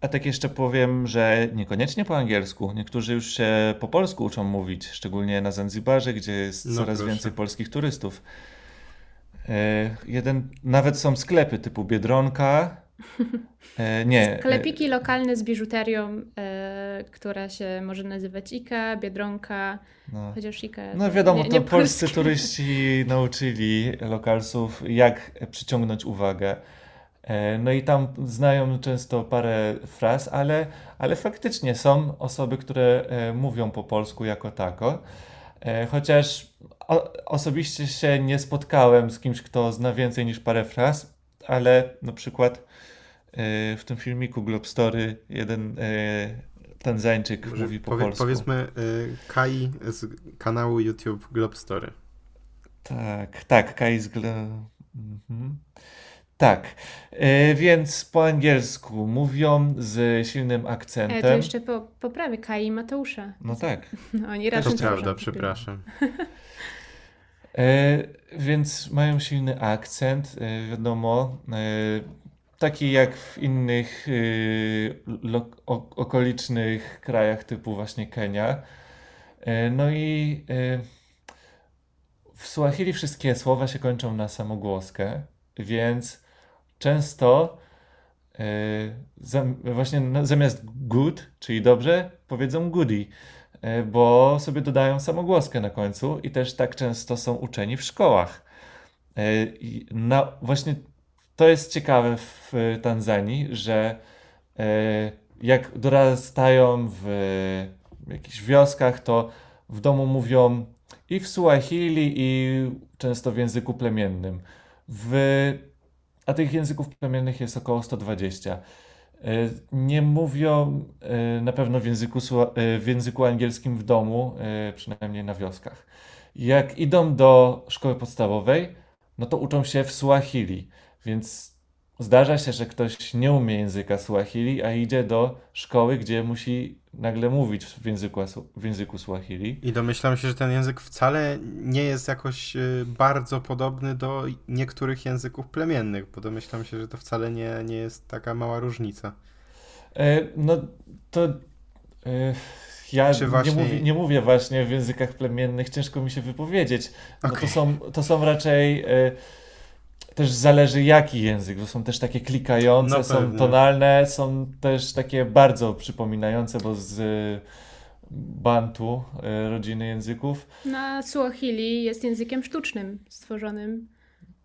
A tak jeszcze powiem, że niekoniecznie po angielsku. Niektórzy już się po polsku uczą mówić, szczególnie na Zanzibarze, gdzie jest No coraz proszę. więcej polskich turystów. E, Jeden, nawet są sklepy typu Biedronka. E, Nie. e, Sklepiki lokalne z biżuterią, która się może nazywać Ika, Biedronka, No. chociaż Ika... No wiadomo, nie, to nie polscy polskie. turyści nauczyli lokalsów, jak przyciągnąć uwagę. E, No i tam znają często parę fraz, ale, ale faktycznie są osoby, które e, mówią po polsku jako tako. E, Chociaż osobiście się nie spotkałem z kimś, kto zna więcej niż parę fraz, ale na przykład w tym filmiku Globe Story jeden Tanzańczyk Może mówi po powie, polsku. Powiedzmy Kai z kanału YouTube Globe Story. Tak, tak, Kai z Gla- mhm. Tak, e, więc po angielsku mówią z silnym E, akcentem. to jeszcze po, poprawię Kai i Mateusza. No tak. No, oni To razem prawda, tworzą. przepraszam. E, więc mają silny akcent, e, wiadomo, e, taki jak w innych e, lo- o- okolicznych krajach typu właśnie Kenia. E, no i e, w Suahili wszystkie słowa się kończą na samogłoskę, więc często e, właśnie zamiast good, czyli dobrze, powiedzą goody, e, bo sobie dodają samogłoskę na końcu i też tak często są uczeni w szkołach. I na, właśnie to jest ciekawe w Tanzanii, że jak dorastają w jakichś wioskach, to w domu mówią i w Suahili, i często w języku plemiennym. W, a tych języków plemiennych jest około 120. E, Nie mówią e, na pewno w języku, e, w języku angielskim w domu, przynajmniej na wioskach. Jak idą do szkoły podstawowej, no to uczą się w Suahili, więc zdarza się, że ktoś nie umie języka Suahili, a idzie do szkoły, gdzie musi nagle mówić w języku, w języku Suahili. I domyślam się, że ten język wcale nie jest jakoś y, bardzo podobny do niektórych języków plemiennych, bo domyślam się, że to wcale nie, nie jest taka mała różnica. E, No to e, Ja właśnie- nie, mówię, nie mówię właśnie w językach plemiennych, ciężko mi się wypowiedzieć. No to, Okej. są, to są raczej. E, też zależy jaki język, bo są też takie klikające, No są tonalne, są też takie bardzo przypominające, bo z e, bantu, e, rodziny języków. Na Suahili jest językiem sztucznym, stworzonym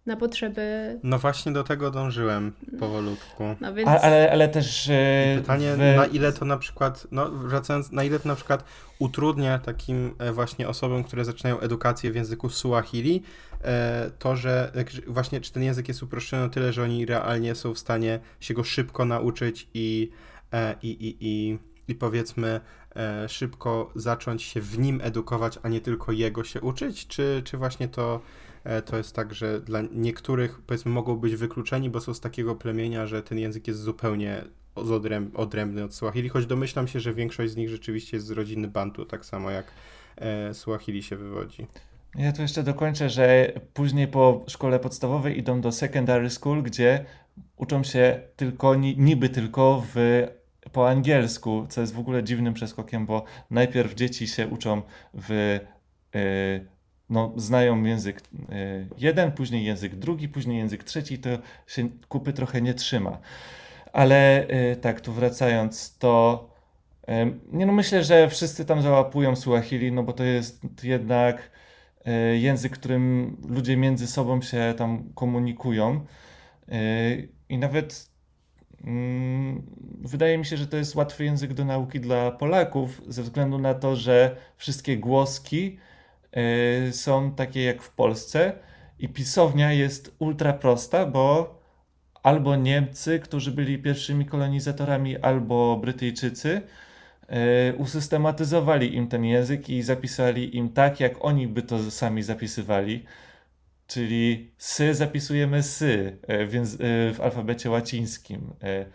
na potrzeby. No właśnie do tego dążyłem powolutku. No więc. A, ale, ale też. e, Pytanie, w- na ile to na przykład, no wracając, na ile to na przykład utrudnia takim e, właśnie osobom, które zaczynają edukację w języku Suahili, to, że właśnie czy ten język jest uproszczony o tyle, że oni realnie są w stanie się go szybko nauczyć i, e, i, i, i, i powiedzmy e, szybko zacząć się w nim edukować, a nie tylko jego się uczyć, czy, czy właśnie to e, to jest tak, że dla niektórych powiedzmy mogą być wykluczeni, bo są z takiego plemienia, że ten język jest zupełnie odręb, odrębny od Swahili, choć domyślam się, że większość z nich rzeczywiście jest z rodziny Bantu, tak samo jak e, Swahili się wywodzi. Ja tu jeszcze dokończę, że później po szkole podstawowej idą do secondary school, gdzie uczą się tylko, ni- niby tylko w, po angielsku, co jest w ogóle dziwnym przeskokiem, bo najpierw dzieci się uczą w, y, no, znają język y, jeden, później język drugi, później język trzeci, to się kupy trochę nie trzyma. Ale y, tak, tu wracając, to y, nie no myślę, że wszyscy tam załapują Suahili, no bo to jest jednak język, którym ludzie między sobą się tam komunikują. Y, I nawet mm, wydaje mi się, że to jest łatwy język do nauki dla Polaków, ze względu na to, że wszystkie głoski y, są takie jak w Polsce i pisownia jest ultra prosta, bo albo Niemcy, którzy byli pierwszymi kolonizatorami, albo Brytyjczycy e, usystematyzowali im ten język i zapisali im tak, jak oni by to sami zapisywali. Czyli sy zapisujemy sy e, w, jęz- e, w alfabecie łacińskim. E,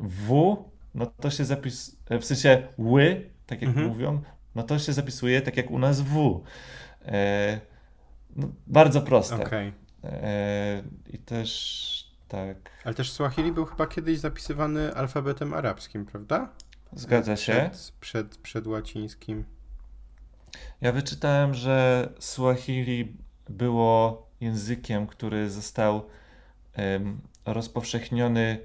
W, no to się zapis, e, w sensie ły, tak jak Mhm. mówią, no to się zapisuje tak jak u nas w. E, no, bardzo proste. E, I też tak, Ale też Swahili był chyba kiedyś zapisywany alfabetem arabskim, prawda? Zgadza się. Przed, przed, przed łacińskim. Ja wyczytałem, że Swahili było językiem, który został em, rozpowszechniony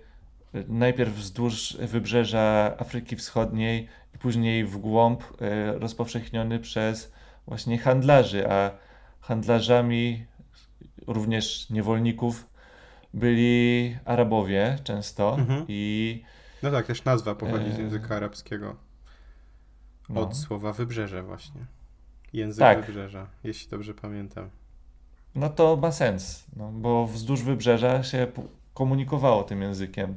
e, najpierw wzdłuż wybrzeża Afryki Wschodniej i później w głąb e, rozpowszechniony przez właśnie handlarzy, a handlarzami również niewolników byli Arabowie często Mhm. i No tak, też nazwa pochodzi z Eee, języka arabskiego. no, Od słowa wybrzeże właśnie. Język Tak. wybrzeża, jeśli dobrze pamiętam. No to ma sens, no, bo wzdłuż wybrzeża się komunikowało tym językiem.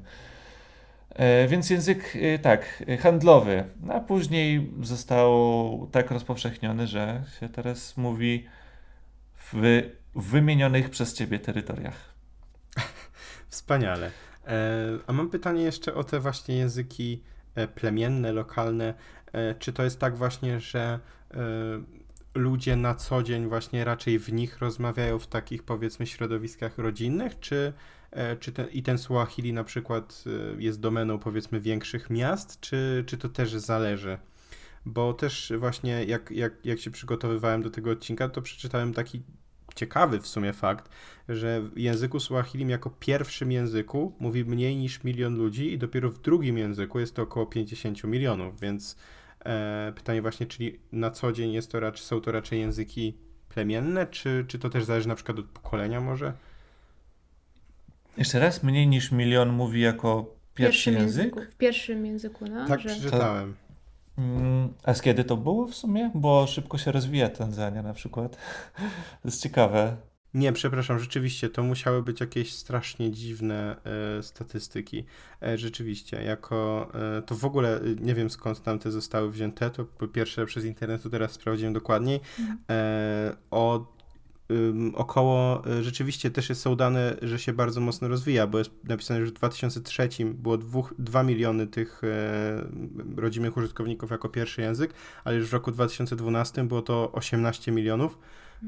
E, więc język, e, tak, e, handlowy, a później został tak rozpowszechniony, że się teraz mówi w wymienionych przez ciebie terytoriach. Wspaniale. E, a mam pytanie jeszcze o te właśnie języki e, plemienne, lokalne. E, czy to jest tak właśnie, że ludzie na co dzień właśnie raczej w nich rozmawiają w takich powiedzmy środowiskach rodzinnych, czy, czy ten, i ten Suahili na przykład jest domeną powiedzmy większych miast, czy, czy to też zależy? Bo też właśnie jak, jak, jak się przygotowywałem do tego odcinka, to przeczytałem taki ciekawy w sumie fakt, że w języku Suahilim jako pierwszym języku mówi mniej niż milion ludzi i dopiero w drugim języku jest to około 50 milionów, więc e, pytanie właśnie, czyli na co dzień jest to raczej, są to raczej języki plemienne, czy, czy to też zależy na przykład od pokolenia może? Jeszcze raz, mniej niż milion mówi jako pierwszy język? języku. W pierwszym języku, no. tak że... przeczytałem. Mm, A z kiedy to było w sumie? Bo szybko się rozwija Tanzania na przykład. To jest ciekawe. Nie, przepraszam, rzeczywiście, to musiały być jakieś strasznie dziwne e, statystyki. E, rzeczywiście, jako e, to w ogóle e, nie wiem skąd tam te zostały wzięte, to po pierwsze przez internetu teraz sprawdziłem dokładniej. E, o ym, około, e, rzeczywiście też jest, są dane, że się bardzo mocno rozwija, bo jest napisane, że w 2003 było 2 miliony tych e, rodzimych użytkowników jako pierwszy język, ale już w roku 2012 było to 18 milionów.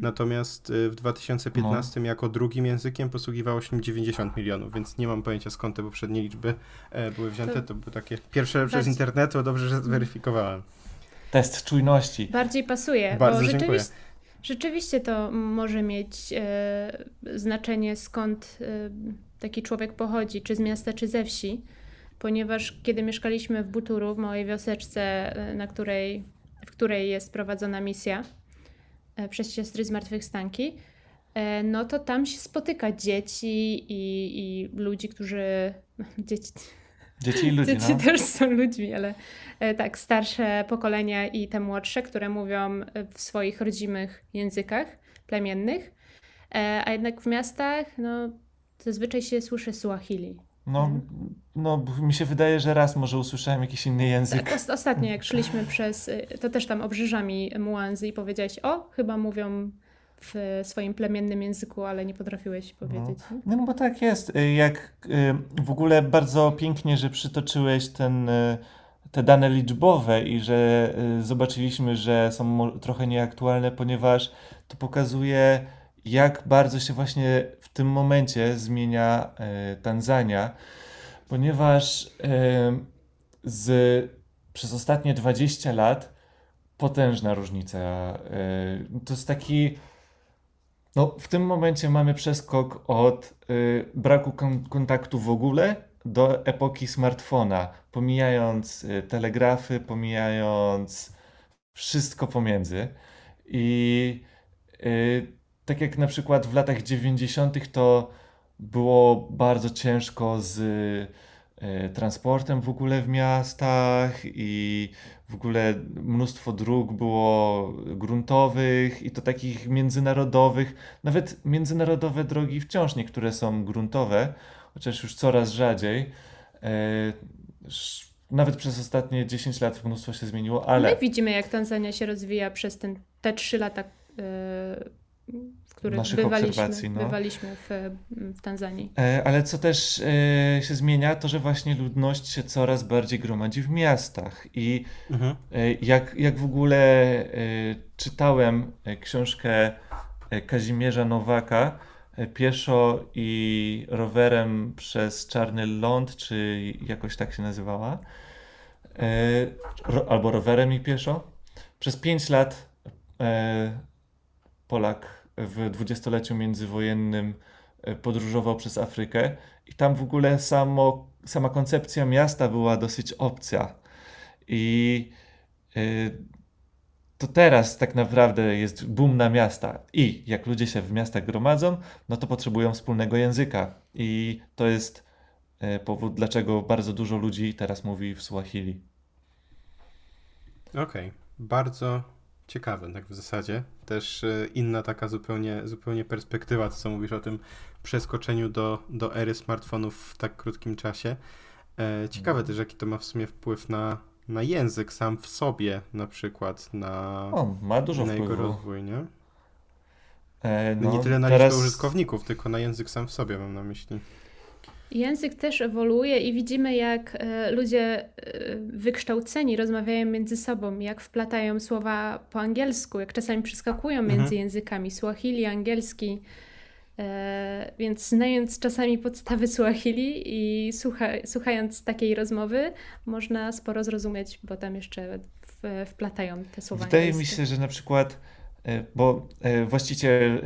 Natomiast y, w 2015 jako drugim językiem posługiwało się nim 90 milionów, więc nie mam pojęcia skąd te poprzednie liczby e, były wzięte. To- To były takie pierwsze przez Bardzo- internetu, dobrze, że zweryfikowałem. test czujności. Bardziej pasuje, Bardzo bo dziękuję. rzeczywiście, rzeczywiście to może mieć e, znaczenie skąd e, taki człowiek pochodzi, czy z miasta, czy ze wsi, ponieważ kiedy mieszkaliśmy w Buturu, w małej wioseczce, e, na której, w której jest prowadzona misja przez siostry zmartwychwstanki, no to tam się spotyka dzieci i, i ludzi, którzy... Dzieci, Dzieci i ludzi, Dzieci no. też są ludźmi, ale e, tak, starsze pokolenia i te młodsze, które mówią e, w swoich rodzimych językach plemiennych, e, a jednak w miastach, no, zazwyczaj się słyszy Suahili. No, no, mi się wydaje, że raz może usłyszałem jakiś inny język. Tak, os- ostatnio jak szliśmy przez, to też tam obrzeżami Muanzy i powiedziałeś, o, chyba mówią w swoim plemiennym języku, ale nie potrafiłeś powiedzieć. No, no bo tak jest. Y, Jak y, w ogóle bardzo pięknie, że przytoczyłeś ten, y, te dane liczbowe i że zobaczyliśmy, że są trochę nieaktualne, ponieważ to pokazuje, jak bardzo się właśnie w tym momencie zmienia Tanzania, ponieważ z, przez ostatnie 20 lat potężna różnica. To jest taki no, w tym momencie mamy przeskok od y, braku kon- kontaktu w ogóle do epoki smartfona, pomijając y, telegrafy, pomijając wszystko pomiędzy. I y, tak jak na przykład w latach 90. to było bardzo ciężko z transportem w ogóle w miastach i w ogóle mnóstwo dróg było gruntowych i to takich międzynarodowych. Nawet międzynarodowe drogi wciąż niektóre są gruntowe, chociaż już coraz rzadziej. E, nawet przez ostatnie 10 lat mnóstwo się zmieniło, ale My widzimy, jak Tanzania się rozwija przez ten, te trzy lata, e, w których Naszych bywaliśmy, obserwacji, no. bywaliśmy w, w Tanzanii. E, Ale co też e, się zmienia, to że właśnie ludność się coraz bardziej gromadzi w miastach. I Mhm. e, jak, jak w ogóle czytałem książkę Kazimierza Nowaka pieszo i rowerem przez Czarny Ląd, czy jakoś tak się nazywała, ro, albo rowerem i pieszo. Przez 5 lat Polak w dwudziestoleciu międzywojennym e, podróżował przez Afrykę i tam w ogóle samo, sama koncepcja miasta była dosyć obca. I y, to teraz tak naprawdę jest boom na miasta. I jak ludzie się w miastach gromadzą, no to potrzebują wspólnego języka. I to jest e, powód, dlaczego bardzo dużo ludzi teraz mówi w Swahili. Okej, bardzo ciekawe, tak w zasadzie. Też e, inna taka zupełnie, zupełnie perspektywa, to co mówisz o tym przeskoczeniu do, do ery smartfonów w tak krótkim czasie. E, ciekawe też, jaki to ma w sumie wpływ na, na język sam w sobie, na przykład, na, O, ma dużo na jego rozwój, nie? E, no, nie tyle na teraz... liczbę użytkowników, tylko na język sam w sobie mam na myśli. Język też ewoluuje i widzimy, jak e, ludzie e, wykształceni rozmawiają między sobą, jak wplatają słowa po angielsku, jak czasami przeskakują między Mhm. językami Swahili, angielski. E, więc znając czasami podstawy Swahili i słucha, słuchając takiej rozmowy, można sporo zrozumieć, bo tam jeszcze w, wplatają te słowa Wydaje mi angielskie. się, że na przykład, bo e, właściciel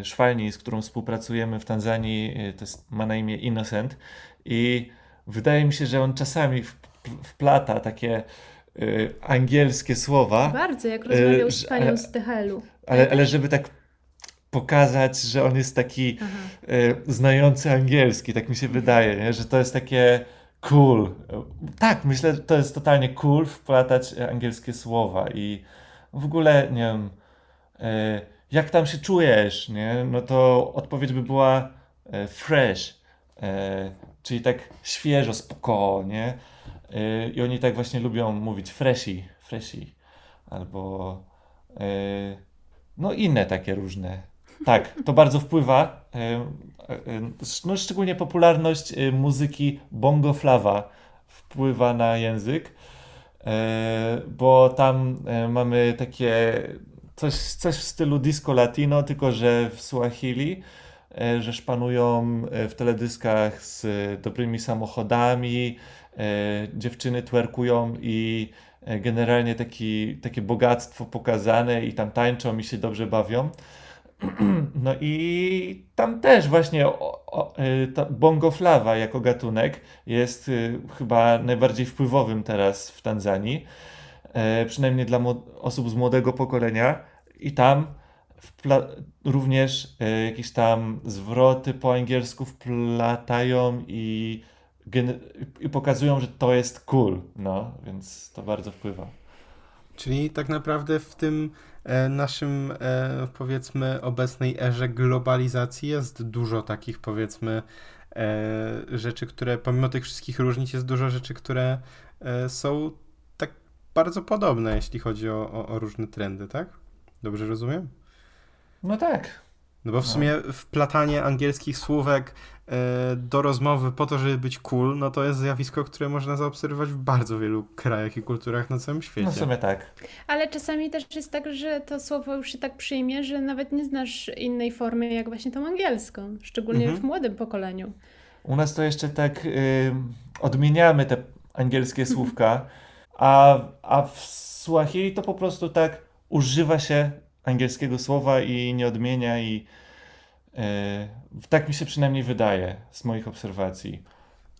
e, szwalni, z którą współpracujemy w Tanzanii, e, to jest, ma na imię Innocent i wydaje mi się, że on czasami wplata takie e, angielskie słowa, Bardzo, jak rozmawiał z panią z Tehelu. ale, ale żeby tak pokazać, że on jest taki Aha. e, znający angielski, tak mi się wydaje, nie? że to jest takie cool. E, Tak, myślę, że to jest totalnie cool wplatać e, angielskie słowa i w ogóle, nie wiem, e, jak tam się czujesz, nie? No to odpowiedź by była e, fresh, e, czyli tak świeżo, spokojnie. E, I oni tak właśnie lubią mówić freshy, freshy, albo e, no inne takie różne. Tak, to bardzo wpływa. e, e, No, szczególnie popularność e, muzyki bongo flava wpływa na język, e, bo tam e, mamy takie coś, coś w stylu disco latino, tylko że w Swahili, e, że szpanują e, w teledyskach z dobrymi samochodami, e, dziewczyny twerkują i e, generalnie taki, takie bogactwo pokazane i tam tańczą i się dobrze bawią. No i tam też właśnie o, o, e, ta bongo flava jako gatunek jest e, chyba najbardziej wpływowym teraz w Tanzanii, e, przynajmniej dla osób z młodego pokolenia i tam również e, jakieś tam zwroty po angielsku wplatają i, i pokazują, że to jest cool, no, więc to bardzo wpływa. Czyli tak naprawdę w tym e, naszym, e, powiedzmy, obecnej erze globalizacji jest dużo takich, powiedzmy, rzeczy, które pomimo tych wszystkich różnic jest dużo rzeczy, które są tak bardzo podobne, jeśli chodzi o, o, o różne trendy, tak? Dobrze rozumiem? No tak. No bo w sumie wplatanie angielskich słówek e, do rozmowy po to, żeby być cool, no to jest zjawisko, które można zaobserwować w bardzo wielu krajach i kulturach na całym świecie. No w sumie tak. Ale czasami też jest tak, że to słowo już się tak przyjmie, że nawet nie znasz innej formy jak właśnie tą angielską, szczególnie Mhm. w młodym pokoleniu. U nas to jeszcze tak y, odmieniamy te angielskie słówka, a, a w Swahili to po prostu tak używa się angielskiego słowa i nie odmienia i y, tak mi się przynajmniej wydaje z moich obserwacji.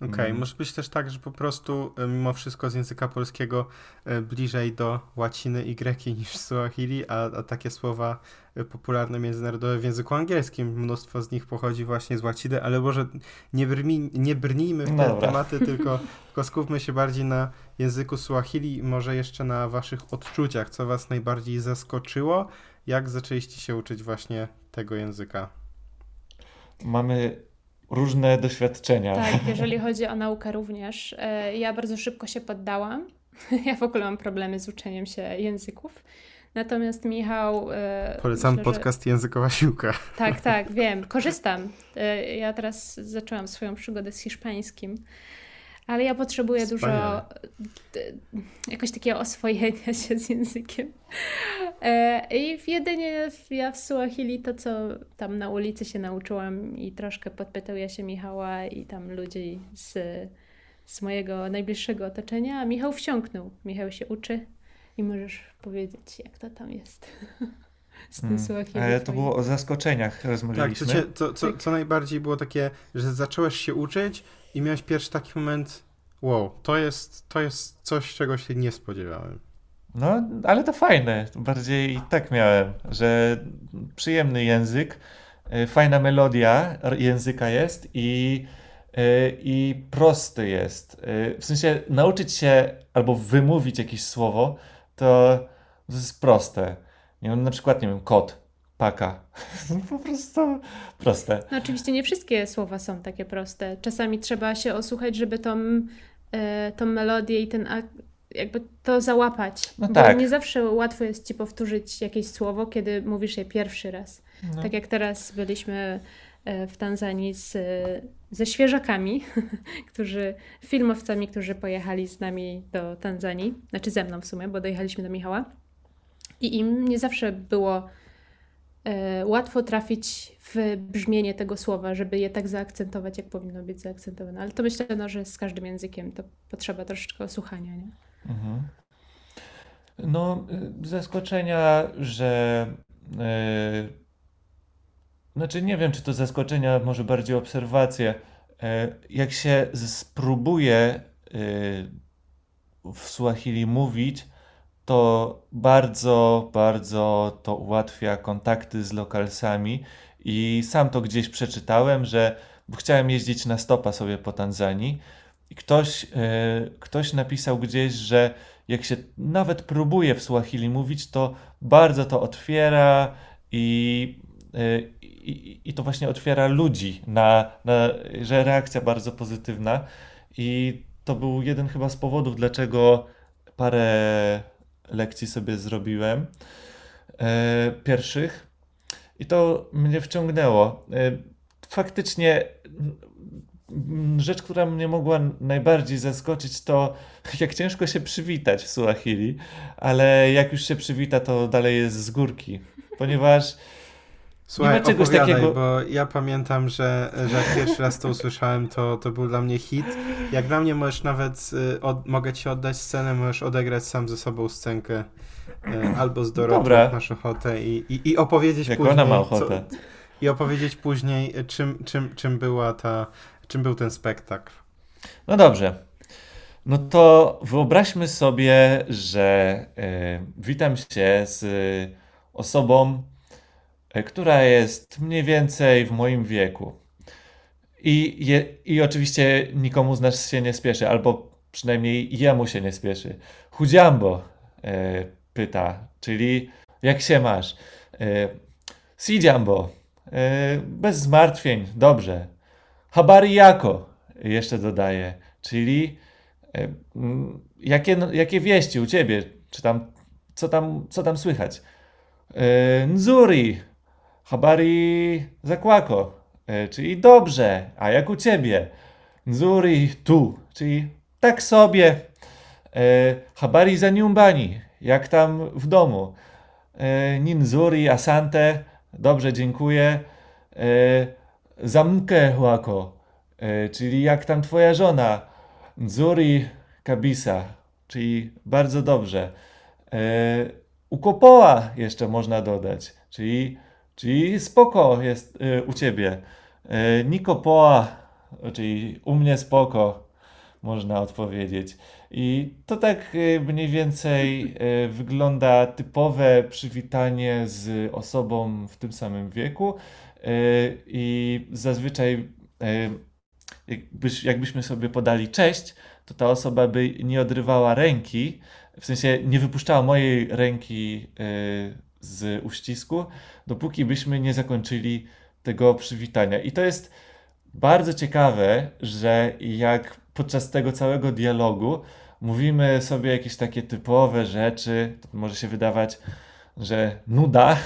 Okej, Mhm. może być też tak, że po prostu e, mimo wszystko z języka polskiego e, bliżej do łaciny i greki niż Swahili, a, a takie słowa e, popularne międzynarodowe w języku angielskim, mnóstwo z nich pochodzi właśnie z łaciny, ale może nie, brmi, nie brnijmy w te No dobra. tematy, tylko, tylko skupmy się bardziej na języku Swahili i może jeszcze na waszych odczuciach, co was najbardziej zaskoczyło, jak zaczęliście się uczyć właśnie tego języka. Mamy różne doświadczenia. Tak, jeżeli chodzi o naukę również. E, Ja bardzo szybko się poddałam. Ja w ogóle mam problemy z uczeniem się języków. Natomiast Michał. e, Polecam myślę, że- podcast Językowa Siłka. Tak, tak, wiem. Korzystam. E, Ja teraz zaczęłam swoją przygodę z hiszpańskim, ale ja potrzebuję dużo Wspaniale. d- jakoś takiego oswojenia się z językiem. E, I w jedynie ja w Suahili to, co tam na ulicy się nauczyłam i troszkę podpytuję się Michała i tam ludzi z, z mojego najbliższego otoczenia, a Michał wsiąknął. Michał się uczy i możesz powiedzieć, jak to tam jest. Z tym Mm. Suahili. Ale to było o zaskoczeniach Tak, rozmawialiśmy. co, cię, co, co, Tak. co najbardziej było takie, że zacząłeś się uczyć i miałeś pierwszy taki moment, wow, to jest, to jest coś, czego się nie spodziewałem. No, ale to fajne. Bardziej tak miałem, że przyjemny język, y, fajna melodia języka jest i, y, i prosty jest. Y, W sensie nauczyć się albo wymówić jakieś słowo, to jest proste. Nie na przykład, nie wiem, kot, paka. Po prostu proste. No oczywiście nie wszystkie słowa są takie proste. Czasami trzeba się osłuchać, żeby tą, e, tą melodię i ten ak- jakby to załapać. No Bo tak. nie zawsze łatwo jest ci powtórzyć jakieś słowo, kiedy mówisz je pierwszy raz. No. Tak jak teraz byliśmy e, w Tanzanii z, ze świeżakami, którzy, filmowcami, którzy pojechali z nami do Tanzanii, znaczy ze mną w sumie, bo dojechaliśmy do Michała. I im nie zawsze było e, łatwo trafić w brzmienie tego słowa, żeby je tak zaakcentować, jak powinno być zaakcentowane. Ale to myślę, no, że z każdym językiem to potrzeba troszeczkę słuchania, nie? Mhm. No, y, zaskoczenia, że. y, znaczy, nie wiem, czy to zaskoczenia, może bardziej obserwacje. Y, jak się spróbuje y, w Swahili mówić, to bardzo, bardzo to ułatwia kontakty z lokalsami. I sam to gdzieś przeczytałem, że chciałem jeździć na stopa sobie po Tanzanii. I ktoś, y, ktoś napisał gdzieś, że jak się nawet próbuje w Swahili mówić, to bardzo to otwiera i, y, i, i to właśnie otwiera ludzi na, na, że reakcja bardzo pozytywna. I to był jeden chyba z powodów, dlaczego parę lekcji sobie zrobiłem e, pierwszych i to mnie wciągnęło. E, faktycznie mm, rzecz, która mnie mogła najbardziej zaskoczyć, to jak ciężko się przywitać w Suahili, ale jak już się przywita, to dalej jest z górki, ponieważ Słuchaj, nie ma czegoś opowiadaj, takiego. bo ja pamiętam, że, że jak pierwszy raz to usłyszałem, to, to był dla mnie hit. Jak dla mnie możesz nawet, y, od, mogę ci oddać scenę, możesz odegrać sam ze sobą scenkę y, albo z Dorotą, Dobra. jak masz ochotę i, i, i opowiedzieć Jak później, ona ma ochotę. Co, i opowiedzieć później, y, czym, czym, czym była ta, czym był ten spektakl. No dobrze. No to wyobraźmy sobie, że e, witam się z osobą, e, która jest mniej więcej w moim wieku. I, je, I oczywiście nikomu z nas się nie spieszy, albo przynajmniej jemu się nie spieszy. Chudziambo e, pyta, czyli jak się masz? E, Sidziambo, e, bez zmartwień, dobrze. Habari jako, jeszcze dodaję, czyli e, jakie, no- jakie wieści u ciebie, czy tam, co tam, co tam słychać? E, Nzuri, habari zakłako, e, czyli dobrze, a jak u ciebie? Nzuri tu, czyli tak sobie. E, habari za nyumbani, jak tam w domu? E, Ninzuri, asante, dobrze, dziękuję. Zamkę e, czyli jak tam twoja żona? Nzuri kabisa, czyli bardzo dobrze. Ukopoła jeszcze można dodać, czyli, czyli spoko jest e, u ciebie. E, Nikopoła, czyli u mnie spoko, można odpowiedzieć. I to tak e, mniej więcej wygląda typowe przywitanie z osobą w tym samym wieku. I zazwyczaj, jakbyś, jakbyśmy sobie podali cześć, to ta osoba by nie odrywała ręki, w sensie nie wypuszczała mojej ręki z uścisku, dopóki byśmy nie zakończyli tego przywitania. I to jest bardzo ciekawe, że jak podczas tego całego dialogu mówimy sobie jakieś takie typowe rzeczy, to może się wydawać, że nuda,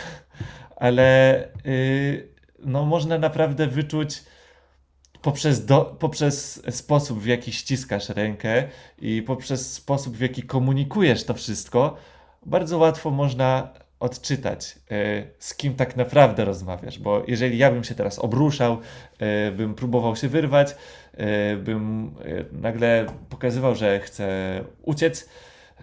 ale yy, no, można naprawdę wyczuć poprzez, do, poprzez sposób, w jaki ściskasz rękę i poprzez sposób, w jaki komunikujesz to wszystko, bardzo łatwo można odczytać, e, z kim tak naprawdę rozmawiasz. Bo jeżeli ja bym się teraz obruszał, e, bym próbował się wyrwać, e, bym nagle pokazywał, że chcę uciec,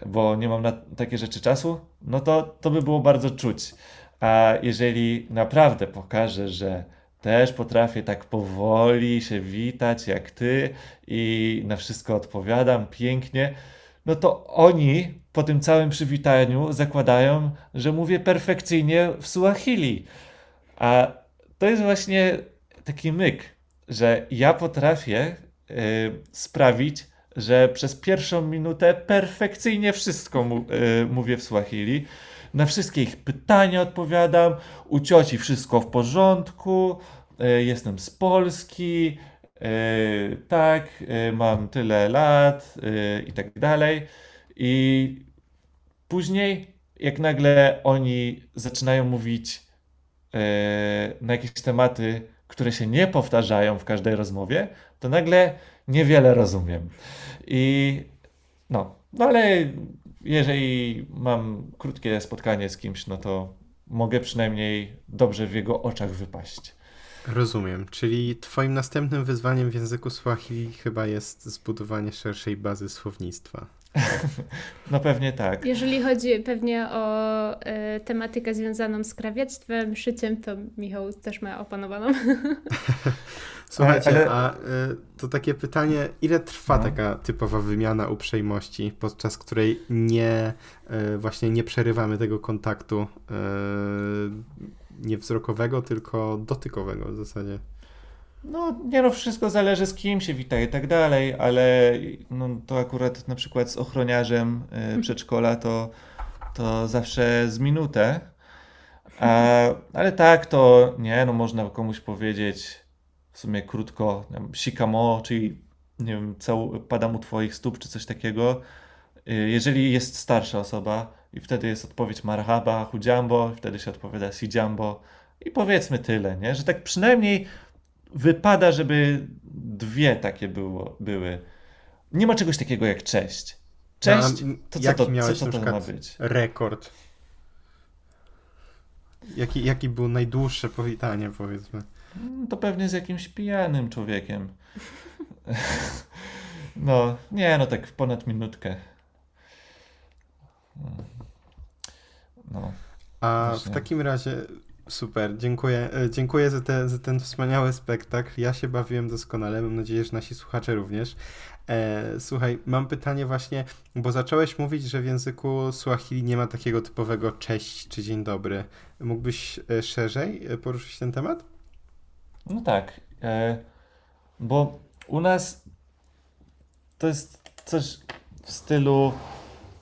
bo nie mam na takie rzeczy czasu, no to to by było bardzo czuć. A jeżeli naprawdę pokażę, że też potrafię tak powoli się witać jak ty i na wszystko odpowiadam pięknie, no to oni po tym całym przywitaniu zakładają, że mówię perfekcyjnie w Suahili. A to jest właśnie taki myk, że ja potrafię y, sprawić, że przez pierwszą minutę perfekcyjnie wszystko mu, y, mówię w Swahili. Na wszystkie ich pytania odpowiadam. U cioci wszystko w porządku. y, Jestem z Polski. Y, Tak, y, mam tyle lat y, i tak dalej. I później, jak nagle oni zaczynają mówić e, na jakieś tematy, które się nie powtarzają w każdej rozmowie, to nagle niewiele rozumiem. I no, no ale jeżeli mam krótkie spotkanie z kimś, no to mogę przynajmniej dobrze w jego oczach wypaść. Rozumiem, czyli twoim następnym wyzwaniem w języku Swahili chyba jest zbudowanie szerszej bazy słownictwa. No pewnie tak. Jeżeli chodzi pewnie o e, tematykę związaną z krawiectwem, szyciem, to Michał też ma opanowaną. Słuchajcie, Ale- a y, to takie pytanie, ile trwa No. taka typowa wymiana uprzejmości, podczas której nie y, właśnie nie przerywamy tego kontaktu nie wzrokowego, tylko dotykowego w zasadzie. No, nie no, wszystko zależy z kim się wita i tak dalej, ale no, to akurat na przykład z ochroniarzem y, przedszkola to, to zawsze z minutę. A, ale tak, to nie, no można komuś powiedzieć w sumie krótko, sikamo, czyli nie wiem, cał, padam u twoich stóp czy coś takiego. Y, Jeżeli jest starsza osoba i wtedy jest odpowiedź marhaba, hudziambo, wtedy się odpowiada sidziambo i powiedzmy tyle, nie? Że tak przynajmniej wypada, żeby dwie takie było, były. Nie ma czegoś takiego jak cześć. Cześć, No, to co to, co, miałeś co to ma być? rekord? Jaki, jaki był najdłuższe powitanie, powiedzmy? Mm, to pewnie z jakimś pijanym człowiekiem. No, nie, no tak ponad minutkę. No. A Właśnie. w takim razie super, dziękuję. E, Dziękuję za, te, za ten wspaniały spektakl. Ja się bawiłem doskonale. Mam nadzieję, że nasi słuchacze również. E, słuchaj, mam pytanie właśnie, bo zacząłeś mówić, że w języku Swahili nie ma takiego typowego cześć czy dzień dobry. Mógłbyś e, szerzej e, poruszyć ten temat? No tak, e, bo u nas to jest coś w stylu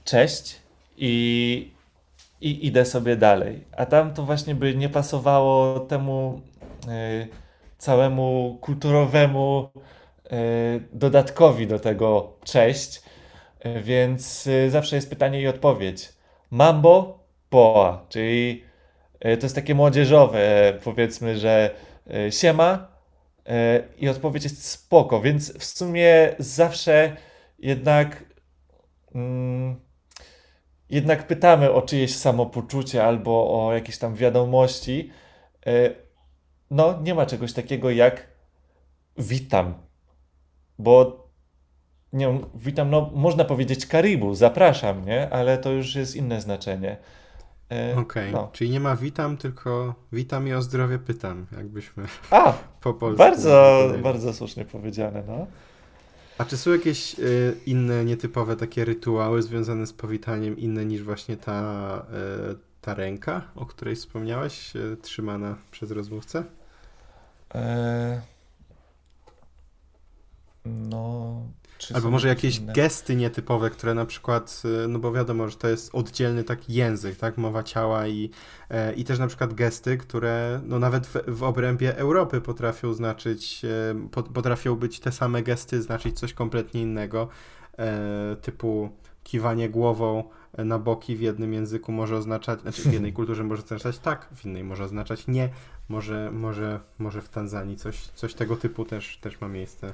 cześć i, i idę sobie dalej. A tam to właśnie by nie pasowało temu e, całemu kulturowemu e, dodatkowi do tego cześć, e, więc zawsze jest pytanie i odpowiedź. Mambo, poa, czyli to jest takie młodzieżowe, powiedzmy, że siema i odpowiedź jest spoko, więc w sumie zawsze jednak mm, jednak pytamy o czyjeś samopoczucie albo o jakieś tam wiadomości. E, No, nie ma czegoś takiego jak witam, bo nie wiem, witam, no można powiedzieć karibu, zapraszam, nie? Ale to już jest inne znaczenie. E, Okej, no. czyli nie ma witam, tylko witam i o zdrowie pytam, jakbyśmy A, po polsku. bardzo, powiedzieli. bardzo słusznie powiedziane, no. A czy są jakieś y, inne nietypowe takie rytuały związane z powitaniem, inne niż właśnie ta, y, ta ręka, o której wspomniałeś, y, trzymana przez rozmówcę? E, no. Albo może jakieś inne? gesty nietypowe, które na przykład, y, no bo wiadomo, że to jest oddzielny taki język, tak, mowa ciała i, e, i też na przykład gesty, które no nawet w, w obrębie Europy potrafią znaczyć, e, pot- potrafią być te same gesty, znaczyć coś kompletnie innego, e, typu kiwanie głową na boki w jednym języku może oznaczać, znaczy w jednej kulturze może oznaczać tak, w innej może oznaczać nie, może, może, może w Tanzanii coś, coś tego typu też, też ma miejsce.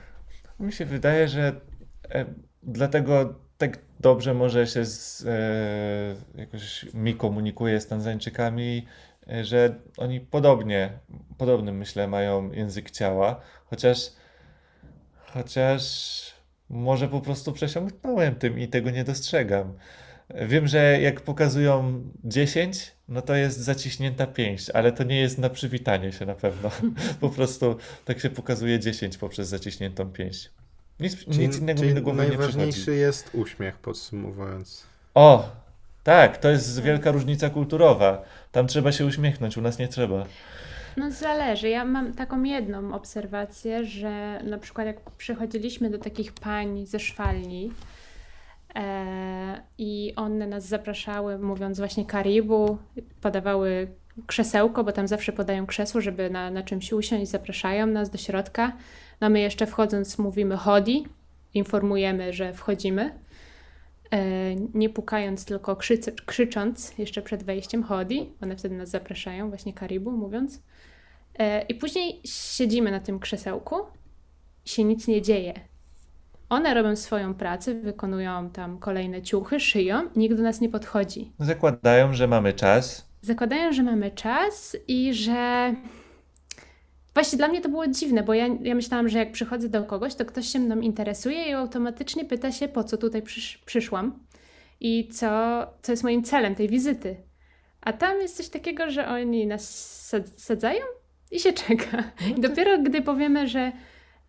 Mi się wydaje, że dlatego tak dobrze może się z, e, jakoś mi komunikuje z Tanzańczykami, e, że oni podobnie, podobny myślę mają język ciała, chociaż chociaż może po prostu przesiąknąłem tym i tego nie dostrzegam. Wiem, że jak pokazują 10, no to jest zaciśnięta pięść, ale to nie jest na przywitanie się na pewno. Po prostu tak się pokazuje 10 poprzez zaciśniętą pięść. Nic, nic innego mi do głowy nie najważniejszy przychodzi. jest uśmiech, podsumowując. O, tak, to jest wielka różnica kulturowa. Tam trzeba się uśmiechnąć, u nas nie trzeba. No zależy. Ja mam taką jedną obserwację, że na przykład jak przychodziliśmy do takich pań ze szwalni e, i one nas zapraszały, mówiąc właśnie Karibu, podawały krzesełko, bo tam zawsze podają krzesło, żeby na, na czymś usiąść, zapraszają nas do środka. No my jeszcze wchodząc mówimy hodi, informujemy, że wchodzimy. E, nie pukając, tylko krzyc, krzycząc jeszcze przed wejściem hodi. One wtedy nas zapraszają, właśnie Karibu mówiąc. E, I później siedzimy na tym krzesełku się nic nie dzieje. One robią swoją pracę, wykonują tam kolejne ciuchy, szyją, nikt do nas nie podchodzi. Zakładają, że mamy czas. Zakładają, że mamy czas i że. Właśnie dla mnie to było dziwne, bo ja, ja myślałam, że jak przychodzę do kogoś, to ktoś się mną interesuje i automatycznie pyta się, po co tutaj przysz przyszłam i co, co jest moim celem tej wizyty. A tam jest coś takiego, że oni nas sad- sadzają i się czeka. I dopiero gdy powiemy, że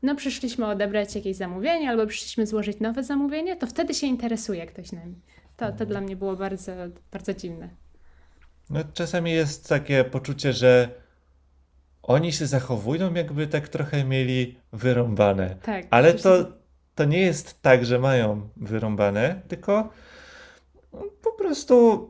no przyszliśmy odebrać jakieś zamówienie albo przyszliśmy złożyć nowe zamówienie, to wtedy się interesuje ktoś nami. To, to dla mnie było bardzo, bardzo dziwne. No, czasami jest takie poczucie, że oni się zachowują, jakby tak trochę mieli wyrąbane. Tak. Ale to, to nie jest tak, że mają wyrąbane, tylko po prostu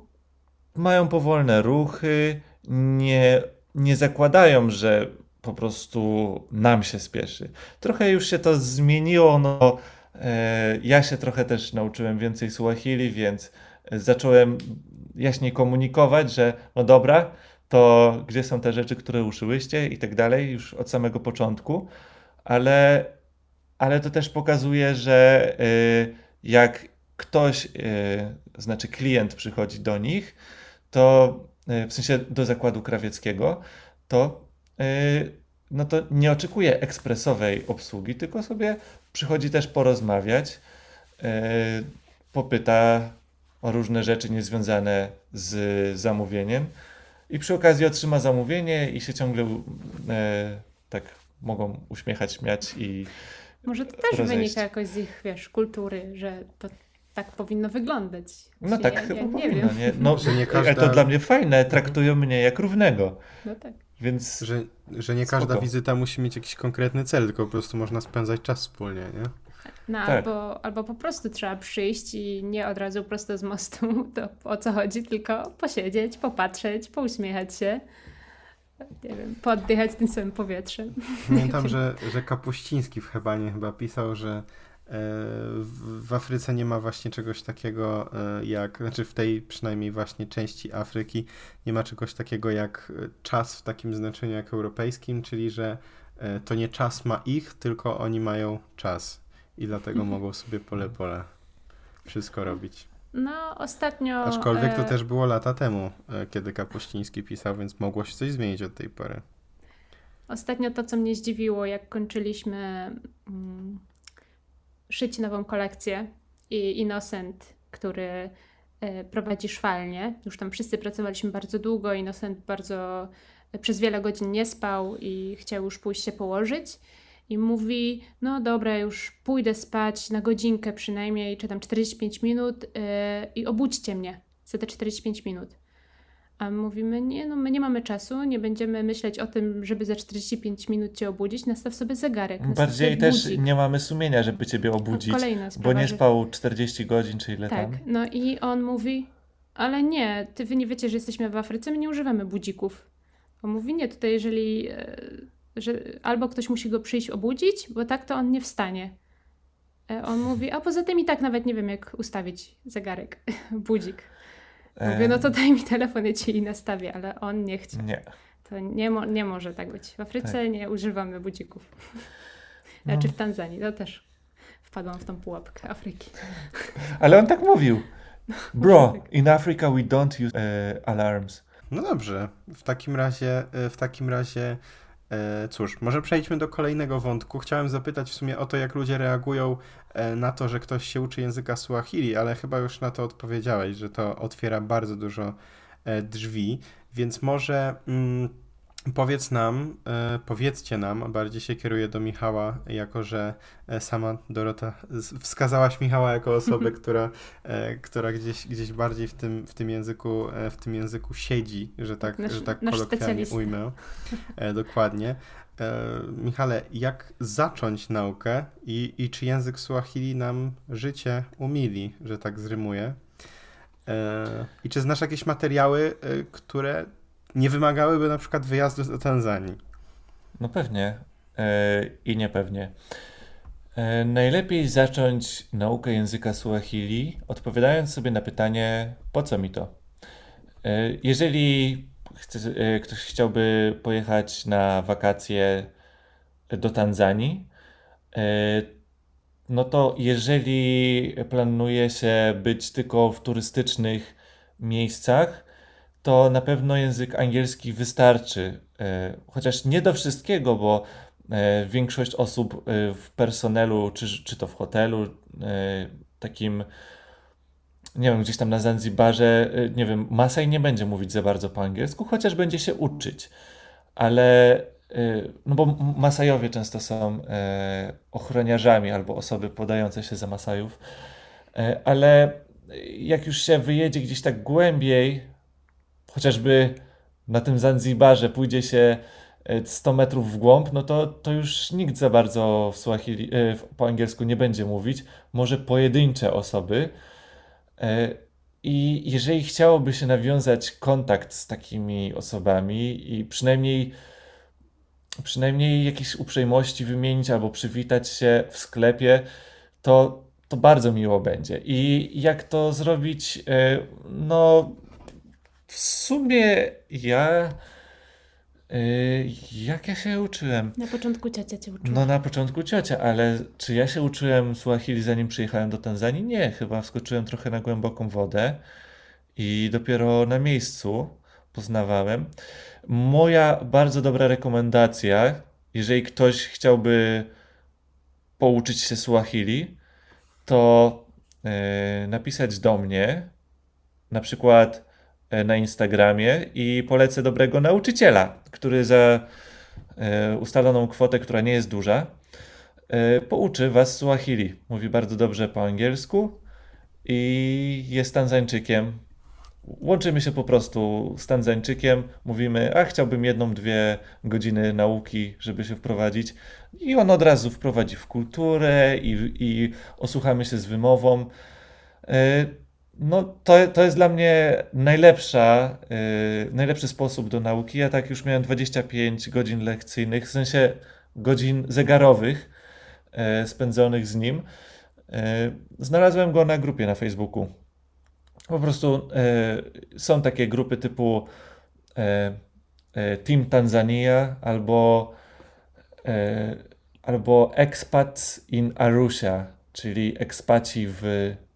mają powolne ruchy, nie, nie zakładają, że po prostu nam się spieszy. Trochę już się to zmieniło, no e, ja się trochę też nauczyłem więcej Suahili, więc zacząłem jaśniej komunikować, że no dobra, to gdzie są te rzeczy, które uszyłyście i tak dalej, już od samego początku, ale ale to też pokazuje, że y, jak ktoś, y, znaczy klient przychodzi do nich, to e, w sensie do zakładu krawieckiego, to, no to nie oczekuje ekspresowej obsługi, tylko sobie przychodzi też porozmawiać, popyta o różne rzeczy niezwiązane z zamówieniem i przy okazji otrzyma zamówienie i się ciągle e, tak mogą uśmiechać, śmiać i Może to też rozejść. wynika jakoś z ich, wiesz, kultury, że to tak powinno wyglądać. no Czy tak ja, chyba ja nie powinno, wiem. nie? No, Że nie ale każda- to dla mnie fajne, traktują mnie jak równego, No tak. więc Że, że nie Spoko. każda wizyta musi mieć jakiś konkretny cel, tylko po prostu można spędzać czas wspólnie, nie? No, Tak. albo, albo po prostu trzeba przyjść i nie od razu prosto z mostu, to o co chodzi, tylko posiedzieć, popatrzeć, pouśmiechać się, nie wiem, poddychać tym samym powietrzem. Pamiętam, że, że Kapuściński w Hebanie chyba pisał, że e, w, Afryce nie ma właśnie czegoś takiego e, jak, znaczy w tej przynajmniej właśnie części Afryki nie ma czegoś takiego jak czas w takim znaczeniu jak europejskim, czyli że e, to nie czas ma ich, tylko oni mają czas i dlatego mogą sobie pole pole wszystko robić. No, ostatnio... Aczkolwiek to e, też było lata temu, e, kiedy Kapuściński pisał, więc mogło się coś zmienić od tej pory. Ostatnio to, co mnie zdziwiło, jak kończyliśmy mm, szyć nową kolekcję i Innocent, który e, prowadzi szwalnię, już tam wszyscy pracowaliśmy bardzo długo, Innocent bardzo przez wiele godzin nie spał i chciał już pójść się położyć i mówi, no dobra, już pójdę spać na godzinkę przynajmniej, czy tam 45 minut e, i obudźcie mnie za te 45 minut. A mówimy, nie, no my nie mamy czasu, nie będziemy myśleć o tym, żeby za 45 minut cię obudzić, nastaw sobie zegarek. nastaw bardziej sobie też budzik. nie mamy sumienia, żeby ciebie obudzić, Kolejna bo sprawa, nie że- spał 40 godzin czy ile Tak, tam. no i on mówi, ale nie, ty wy nie wiecie, że jesteśmy w Afryce, my nie używamy budzików. On mówi, nie, tutaj jeżeli, e, że albo ktoś musi go przyjść obudzić, bo tak to on nie wstanie. E, On mówi, a poza tym i tak nawet nie wiem, jak ustawić zegarek, budzik. Mówię, no to daj mi telefon, ja ci nastawię, ale on nie chce. Nie. To nie, mo- nie może tak być. W Afryce Tak. nie używamy budzików. No. Znaczy w Tanzanii, to też wpadłam w tą pułapkę Afryki. Ale on tak mówił. Bro, tak. in Africa we don't use e, alarms. No dobrze, w takim razie, e, w takim razie, cóż, może przejdźmy do kolejnego wątku. Chciałem zapytać w sumie o to, jak ludzie reagują e, na to, że ktoś się uczy języka Suahili, ale chyba już na to odpowiedziałeś, że to otwiera bardzo dużo e, drzwi, więc może mm, powiedz nam, e, powiedzcie nam, bardziej się kieruję do Michała, jako że e, sama Dorota wskazałaś Michała jako osobę, która, e, która gdzieś, gdzieś bardziej w tym, w tym języku, w tym języku siedzi, że tak, Nasz- że tak kolokwialnie ujmę. Dokładnie. Michale, jak zacząć naukę i, i czy język Suahili nam życie umili, że tak zrymuję? E, I czy znasz jakieś materiały, które nie wymagałyby na przykład wyjazdu do Tanzanii? No pewnie e, i niepewnie. E, najlepiej zacząć naukę języka Suahili, odpowiadając sobie na pytanie, po co mi to? E, jeżeli chce, ktoś chciałby pojechać na wakacje do Tanzanii, no to jeżeli planuje się być tylko w turystycznych miejscach, to na pewno język angielski wystarczy. E, Chociaż nie do wszystkiego, bo e, większość osób e, w personelu, czy, czy to w hotelu, takim, nie wiem, gdzieś tam na Zanzibarze, nie wiem, Masaj nie będzie mówić za bardzo po angielsku, chociaż będzie się uczyć. Ale, no bo Masajowie często są ochroniarzami albo osoby podające się za Masajów, ale jak już się wyjedzie gdzieś tak głębiej, chociażby na tym Zanzibarze pójdzie się e, 100 metrów w głąb, no to, to już nikt za bardzo w Swahili, e, po angielsku nie będzie mówić. Może pojedyncze osoby. E, I jeżeli chciałoby się nawiązać kontakt z takimi osobami i przynajmniej, przynajmniej jakieś uprzejmości wymienić albo przywitać się w sklepie, to, to bardzo miło będzie. I jak to zrobić? E, No, w sumie ja. y, Jak ja się uczyłem? Na początku ciocia cię uczyła. No na początku ciocia, ale czy ja się uczyłem Suahili zanim przyjechałem do Tanzanii? Nie, chyba wskoczyłem trochę na głęboką wodę i dopiero na miejscu poznawałem. Moja bardzo dobra rekomendacja, jeżeli ktoś chciałby pouczyć się Swahili, to e, napisać do mnie, na przykład na Instagramie i polecę dobrego nauczyciela, który za e, ustaloną kwotę, która nie jest duża, pouczy was Swahili. Mówi bardzo dobrze po angielsku i jest Tanzańczykiem. Łączymy się po prostu z Tanzańczykiem, mówimy, a chciałbym jedną, dwie godziny nauki, żeby się wprowadzić. I on od razu wprowadzi w kulturę i, i osłuchamy się z wymową. No, to, to jest dla mnie najlepsza, yy, najlepszy sposób do nauki. Ja tak już miałem 25 godzin lekcyjnych, w sensie godzin zegarowych yy, spędzonych z nim. E, znalazłem go na grupie na Facebooku. Po prostu e, są takie grupy typu Team Tanzania albo, albo Expats in Arusha, czyli ekspaci w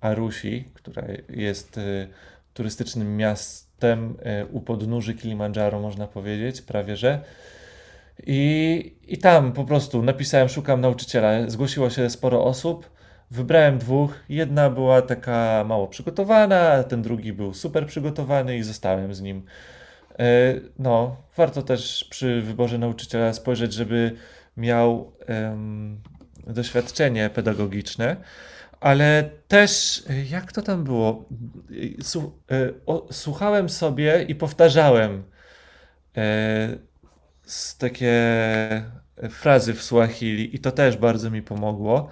Arusi, która jest turystycznym miastem u podnóży Kilimandżaro, można powiedzieć, prawie że. I, I tam po prostu napisałem, szukam nauczyciela. Zgłosiło się sporo osób. Wybrałem dwóch. Jedna była taka mało przygotowana, ten drugi był super przygotowany i zostałem z nim. E, no, warto też przy wyborze nauczyciela spojrzeć, żeby miał um, doświadczenie pedagogiczne, ale też, jak to tam było? Słuchałem sobie i powtarzałem e, takie frazy w Swahili i to też bardzo mi pomogło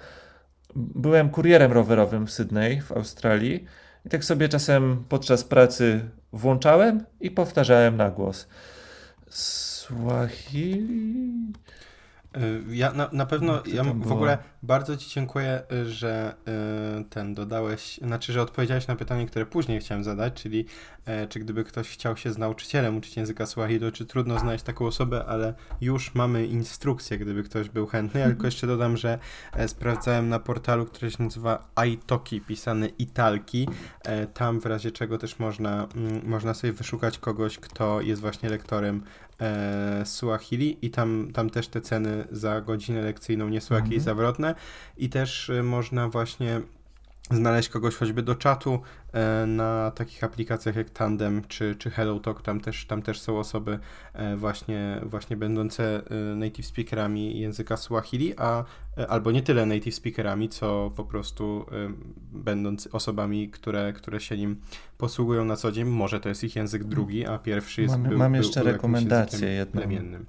byłem kurierem rowerowym w Sydney w Australii i tak sobie czasem podczas pracy włączałem i powtarzałem na głos. Swahili. Y, ja na, na pewno, ja w ogóle bardzo Ci dziękuję, że y, ten dodałeś, znaczy, że odpowiedziałeś na pytanie, które później chciałem zadać, czyli e, czy gdyby ktoś chciał się z nauczycielem uczyć języka Swahili, czy trudno znaleźć taką osobę, ale już mamy instrukcję, gdyby ktoś był chętny. Ja tylko jeszcze dodam, że e, sprawdzałem na portalu, który się nazywa iTalki, pisany Italki. E, tam w razie czego też można, mm, można sobie wyszukać kogoś, kto jest właśnie lektorem e, Suahili i tam, tam też te ceny za godzinę lekcyjną nie są jakieś mhm. zawrotne i też e, można właśnie znaleźć kogoś choćby do czatu e, na takich aplikacjach jak Tandem czy, czy HelloTalk, tam też, tam też są osoby e, właśnie, właśnie będące e, native speakerami języka Swahili, a albo nie tyle native speakerami, co po prostu będąc osobami, które, które się nim posługują na co dzień. Może to jest ich język drugi, a pierwszy jest Mam, był, mam jeszcze był rekomendację jedną. Plemiennym.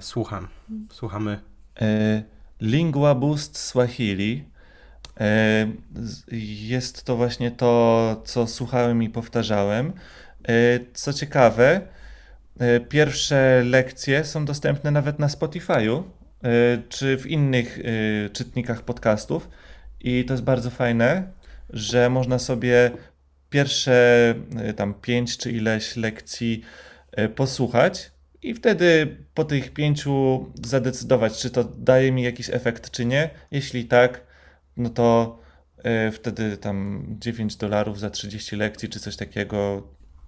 Słucham. Słuchamy. Lingua Boost Swahili jest to właśnie to, co słuchałem i powtarzałem. E, co ciekawe, e, pierwsze lekcje są dostępne nawet na Spotify'u czy w innych czytnikach podcastów. I to jest bardzo fajne, że można sobie pierwsze tam pięć czy ileś lekcji posłuchać i wtedy po tych pięciu zadecydować, czy to daje mi jakiś efekt, czy nie. Jeśli tak, no to y, wtedy tam 9 dolarów za 30 lekcji czy coś takiego,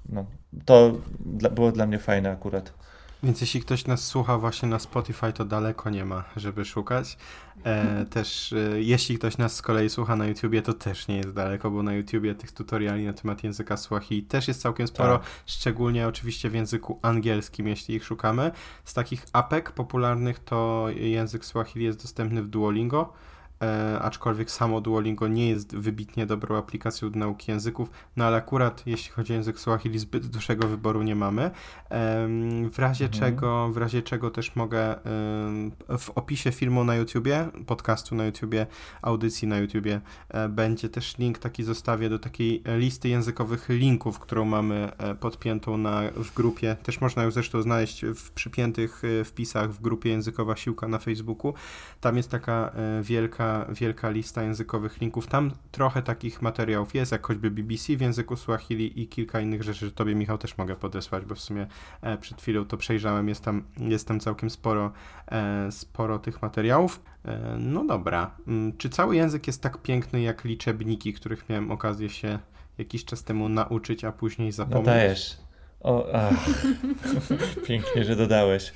no to dla, było dla mnie fajne akurat. Więc jeśli ktoś nas słucha właśnie na Spotify, to daleko nie ma, żeby szukać. E, też e, jeśli ktoś nas z kolei słucha na YouTubie, to też nie jest daleko, bo na YouTubie tych tutoriali na temat języka Swahili też jest całkiem sporo, tak. szczególnie oczywiście w języku angielskim, jeśli ich szukamy. Z takich apek popularnych to język Swahili jest dostępny w Duolingo e, aczkolwiek samo Duolingo nie jest wybitnie dobrą aplikacją do nauki języków, no ale akurat jeśli chodzi o język Swahili, zbyt dużego wyboru nie mamy. E, w razie mhm. czego, w razie czego też mogę e, w opisie filmu na YouTubie, podcastu na YouTubie, audycji na YouTubie e, będzie też link taki zostawię do takiej listy językowych linków, którą mamy e, podpiętą na, w grupie. Też można ją zresztą znaleźć w przypiętych e, wpisach w grupie Językowa Siłka na Facebooku. Tam jest taka wielka wielka, lista językowych linków. Tam trochę takich materiałów jest, jak choćby BBC w języku Swahili i kilka innych rzeczy, że tobie Michał też mogę podesłać, bo w sumie e, przed chwilą to przejrzałem, jest tam, jest tam całkiem sporo, e, sporo tych materiałów. E, no dobra, mm, czy cały język jest tak piękny jak liczebniki, których miałem okazję się jakiś czas temu nauczyć, a później no zapomnieć? No dajesz. O, ach. Pięknie, że dodałeś.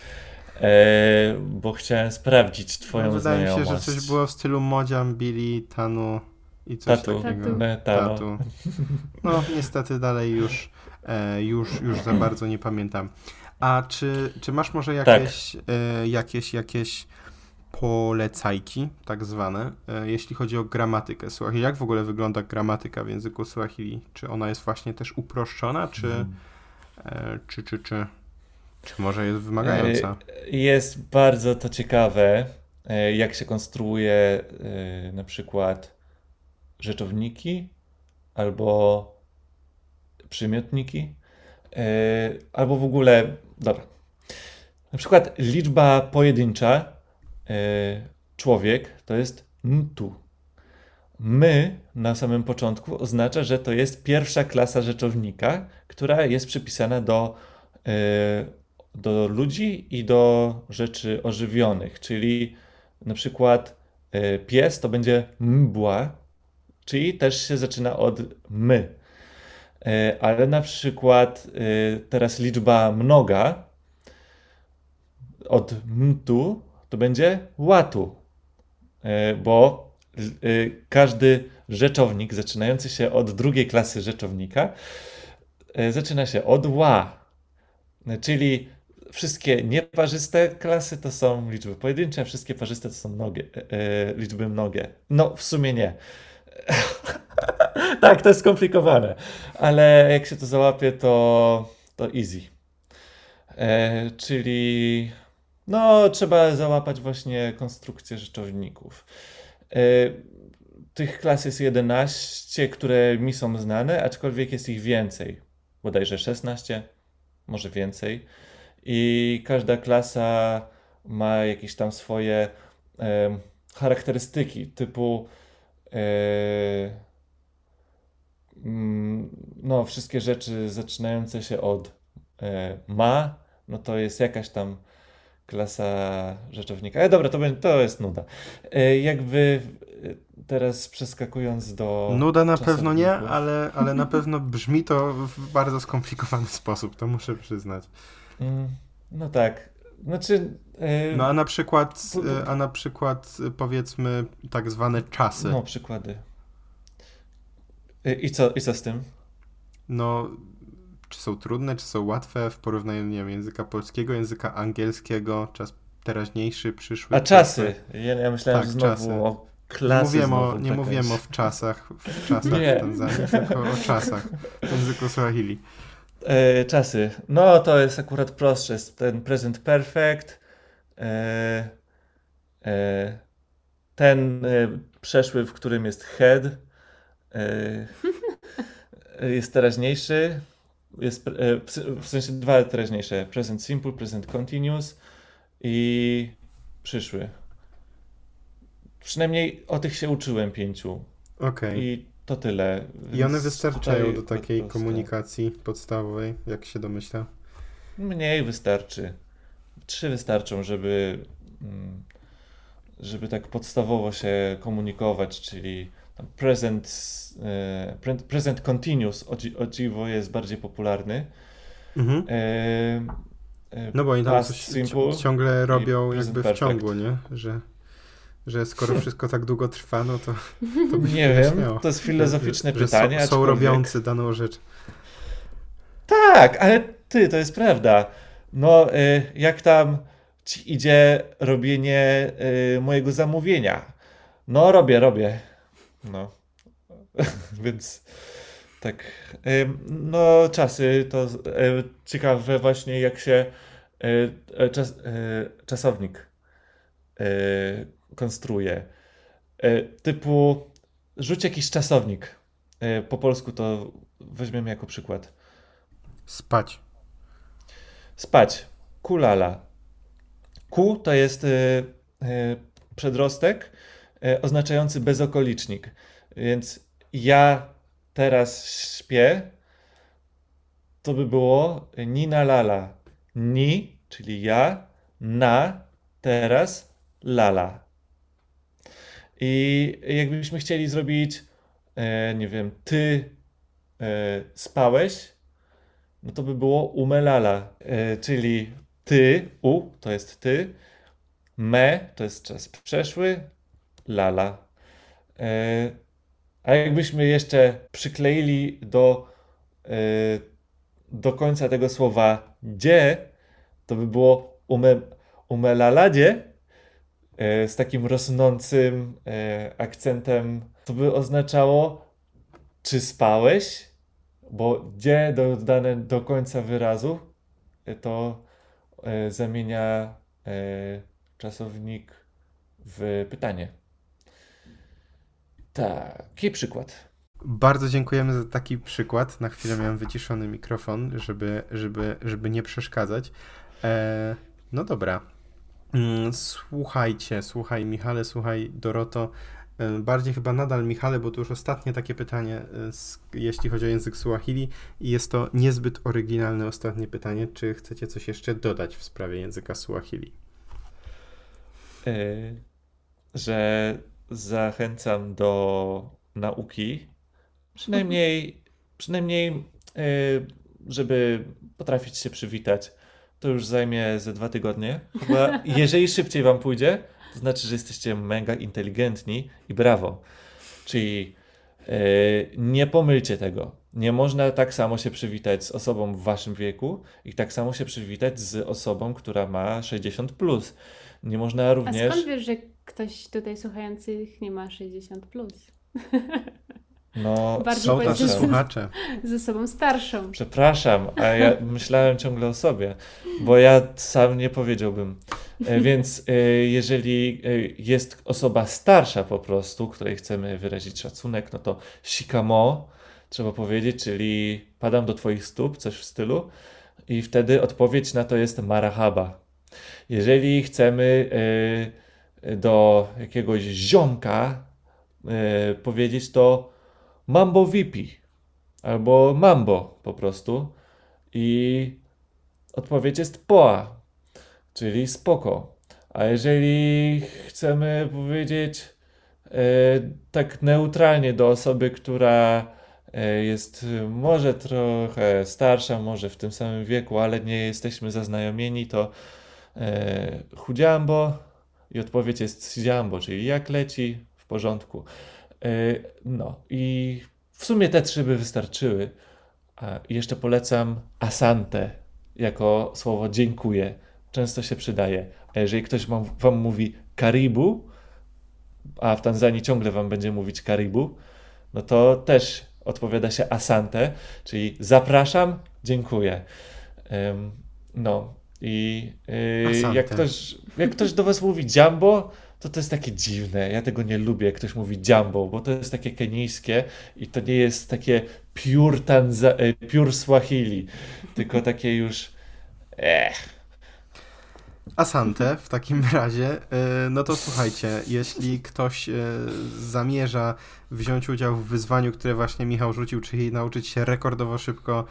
E, bo chciałem sprawdzić twoją No, wydaje mi się, znajomość. że coś było w stylu Modzian, Billy, Tanu i coś Tatu. takiego. Tatu. Tatu. No niestety dalej już, e, już, już za bardzo nie pamiętam. A czy, czy masz może jakieś, e, jakieś, jakieś polecajki, tak zwane, jeśli chodzi o gramatykę Swahili? Jak w ogóle wygląda gramatyka w języku Swahili? Czy ona jest właśnie też uproszczona, czy, e, czy, czy, czy, czy może jest wymagająca? Jest bardzo to ciekawe, e, jak się konstruuje e, na przykład rzeczowniki albo przymiotniki, e, albo w ogóle, dobra, na przykład liczba pojedyncza e, człowiek to jest mtu. My na samym początku oznacza, że to jest pierwsza klasa rzeczownika, która jest przypisana do, e, do ludzi i do rzeczy ożywionych, czyli na przykład e, pies to będzie mbła, czyli też się zaczyna od my. E, Ale na przykład e, teraz liczba mnoga od mtu to będzie łatu, bo każdy rzeczownik zaczynający się od drugiej klasy rzeczownika zaczyna się od ła, czyli wszystkie nieparzyste klasy to są liczby pojedyncze, a wszystkie parzyste to są mnogie, e, e, liczby mnogie. No, w sumie nie. tak, to jest skomplikowane, ale jak się to załapie, to, to easy. E, czyli no, trzeba załapać właśnie konstrukcję rzeczowników. E, tych klas jest 11, które mi są znane, aczkolwiek jest ich więcej. Bodajże 16, może więcej. I każda klasa ma jakieś tam swoje em, charakterystyki, typu e, mm, no, wszystkie rzeczy zaczynające się od e, ma, no to jest jakaś tam klasa rzeczownika. Ale dobra, to, będzie, to jest nuda. E, jakby e, teraz przeskakując do. Nuda na pewno nie, ale, ale na pewno brzmi to w bardzo skomplikowany sposób, to muszę przyznać. Mm, No tak. Znaczy. e, No a na przykład, e, a na przykład e, powiedzmy tak zwane czasy. no, przykłady. I co, I co z tym? No, czy są trudne, czy są łatwe w porównaniu, nie wiem, języka polskiego, języka angielskiego, czas teraźniejszy, przyszły. A czasy. Ja, ja myślałem, Tak, że znowu czasy. o Nie klasy. mówiłem, o, znowu nie taka mówiłem o w czasach, w czasach Nie. w Tanzanii, tylko o czasach w języku Swahili. E, czasy. No to jest akurat prostsze. Jest ten present perfect. E, e, ten przeszły, w którym jest head. Jest teraźniejszy. Jest, w- sensie dwa teraźniejsze. Present simple, present continuous i przyszły. Przynajmniej o tych się uczyłem pięciu. Okej. To tyle. I one wystarczają do takiej komunikacji podstawowej, jak się domyśla. Mniej wystarczy. Trzy wystarczą, żeby, mm, żeby tak podstawowo się komunikować, czyli present, e, pre- present continuous o, dzi- o dziwo jest bardziej popularny. Mhm. E, e, No bo oni tam coś ciągle robią jakby w perfect. ciągu, nie? Że, że skoro wszystko tak długo trwa, no to, to Nie wiem, to jest filozoficzne że, że pytanie. Są, są aczkolwiek- robiący daną rzecz. Tak, ale ty, to jest prawda. No, y, jak tam ci idzie robienie y, mojego zamówienia? No, robię, robię. No. Więc tak. y, No, czasy to ciekawe właśnie, jak się czas, czasownik konstruuje. Y, Typu rzuć jakiś czasownik. Y, Po polsku to weźmiemy jako przykład. Spać. Spać. Kulala. Ku to jest y, przedrostek oznaczający bezokolicznik. Więc ja teraz śpię, to by było ni na lala. Ni, czyli ja, na, teraz, lala. I jakbyśmy chcieli zrobić, e, nie wiem, ty e, spałeś, no to by było umelala, e, czyli ty, u to jest ty, me to jest czas przeszły, lala. A jakbyśmy jeszcze przykleili do, do końca tego słowa dzie, to by było ume, umelaladzie z takim rosnącym e, akcentem. To by oznaczało, czy spałeś? Bo dzie dodane do końca wyrazu e, to e, zamienia e, czasownik w pytanie. Taki przykład. Bardzo dziękujemy za taki przykład. Na chwilę miałem wyciszony mikrofon, żeby, żeby, żeby nie przeszkadzać. E, no dobra. Mm, Słuchajcie, słuchaj Michale, słuchaj Doroto. E, Bardziej chyba nadal Michale, bo to już ostatnie takie pytanie, e, jeśli chodzi o język Suahili. I jest to niezbyt oryginalne ostatnie pytanie. Czy chcecie coś jeszcze dodać w sprawie języka Suahili? e, że zachęcam do nauki, przynajmniej, przynajmniej żeby potrafić się przywitać. To już zajmie ze dwa tygodnie. Chyba, jeżeli szybciej wam pójdzie, to znaczy, że jesteście mega inteligentni i brawo. Czyli e, nie pomylcie tego. Nie można tak samo się przywitać z osobą w waszym wieku i tak samo się przywitać z osobą, która ma 60 plus. Nie można A również. skąd wiesz, że ktoś tutaj słuchających nie ma 60 plus? No, Bardziej Są tacy słuchacze. Ze sobą starszą. Przepraszam, a ja myślałem ciągle o sobie, bo ja sam nie powiedziałbym. E, Więc e, jeżeli e, jest osoba starsza po prostu, której chcemy wyrazić szacunek, no to shikamo trzeba powiedzieć, czyli padam do twoich stóp, coś w stylu. I wtedy odpowiedź na to jest marahaba. Jeżeli chcemy do jakiegoś ziomka powiedzieć to mambo vipi albo mambo po prostu. I odpowiedź jest poa, czyli spoko. A jeżeli chcemy powiedzieć e, tak neutralnie do osoby, która e, jest może trochę starsza, może w tym samym wieku, ale nie jesteśmy zaznajomieni, to e, chudziambo i odpowiedź jest sidziambo, czyli jak leci, w porządku. E, no i w sumie te trzy by wystarczyły. A jeszcze polecam asante jako słowo dziękuję. Często się przydaje. A jeżeli ktoś wam, mówi karibu, a w Tanzanii ciągle wam będzie mówić karibu, no to też odpowiada się asante, czyli zapraszam, dziękuję. No i yy, jak, ktoś, jak ktoś do was mówi jumbo, to to jest takie dziwne. Ja tego nie lubię, jak ktoś mówi jumbo, bo to jest takie kenijskie i to nie jest takie pure, Tanza, e, pure Swahili, tylko takie już ech, Asante w takim razie, y, no to słuchajcie, jeśli ktoś y, zamierza wziąć udział w wyzwaniu, które właśnie Michał rzucił, czyli nauczyć się rekordowo szybko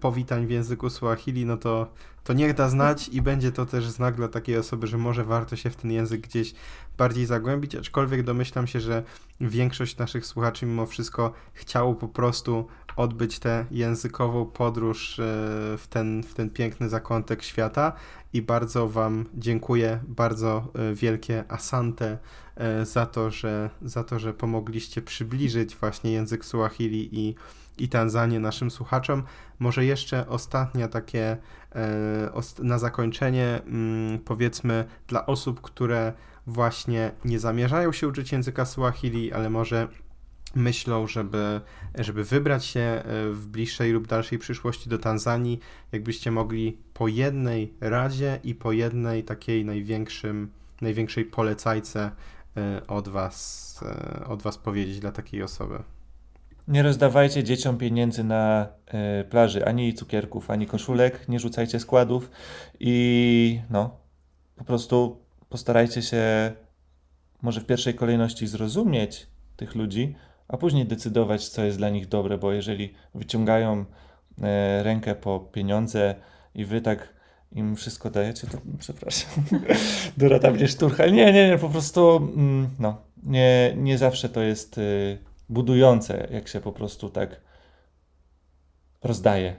powitań w języku Suahili, no to, to niech da znać i będzie to też znak dla takiej osoby, że może warto się w ten język gdzieś bardziej zagłębić, aczkolwiek domyślam się, że większość naszych słuchaczy mimo wszystko chciało po prostu odbyć tę językową podróż y, w ten, w ten piękny zakątek świata. I bardzo Wam dziękuję, bardzo e, wielkie asante e, za to, że, za to, że pomogliście przybliżyć właśnie język Suahili i, i Tanzanię naszym słuchaczom. Może jeszcze ostatnia takie e, na zakończenie, mm, powiedzmy dla osób, które właśnie nie zamierzają się uczyć języka Suahili, ale może myślą, żeby, żeby wybrać się e, w bliższej lub dalszej przyszłości do Tanzanii, jakbyście mogli po jednej radzie i po jednej takiej największym, największej polecajce e, od was, od was powiedzieć dla takiej osoby. Nie rozdawajcie dzieciom pieniędzy na e, plaży, ani cukierków, ani koszulek, nie rzucajcie składów i no, po prostu postarajcie się może w pierwszej kolejności zrozumieć tych ludzi, a później decydować, co jest dla nich dobre, bo jeżeli wyciągają e, rękę po pieniądze i wy tak im wszystko dajecie, to przepraszam. Dorota mnie szturcha. Nie, nie, nie, po prostu mm, no, nie, nie zawsze to jest y, budujące, jak się po prostu tak rozdaje.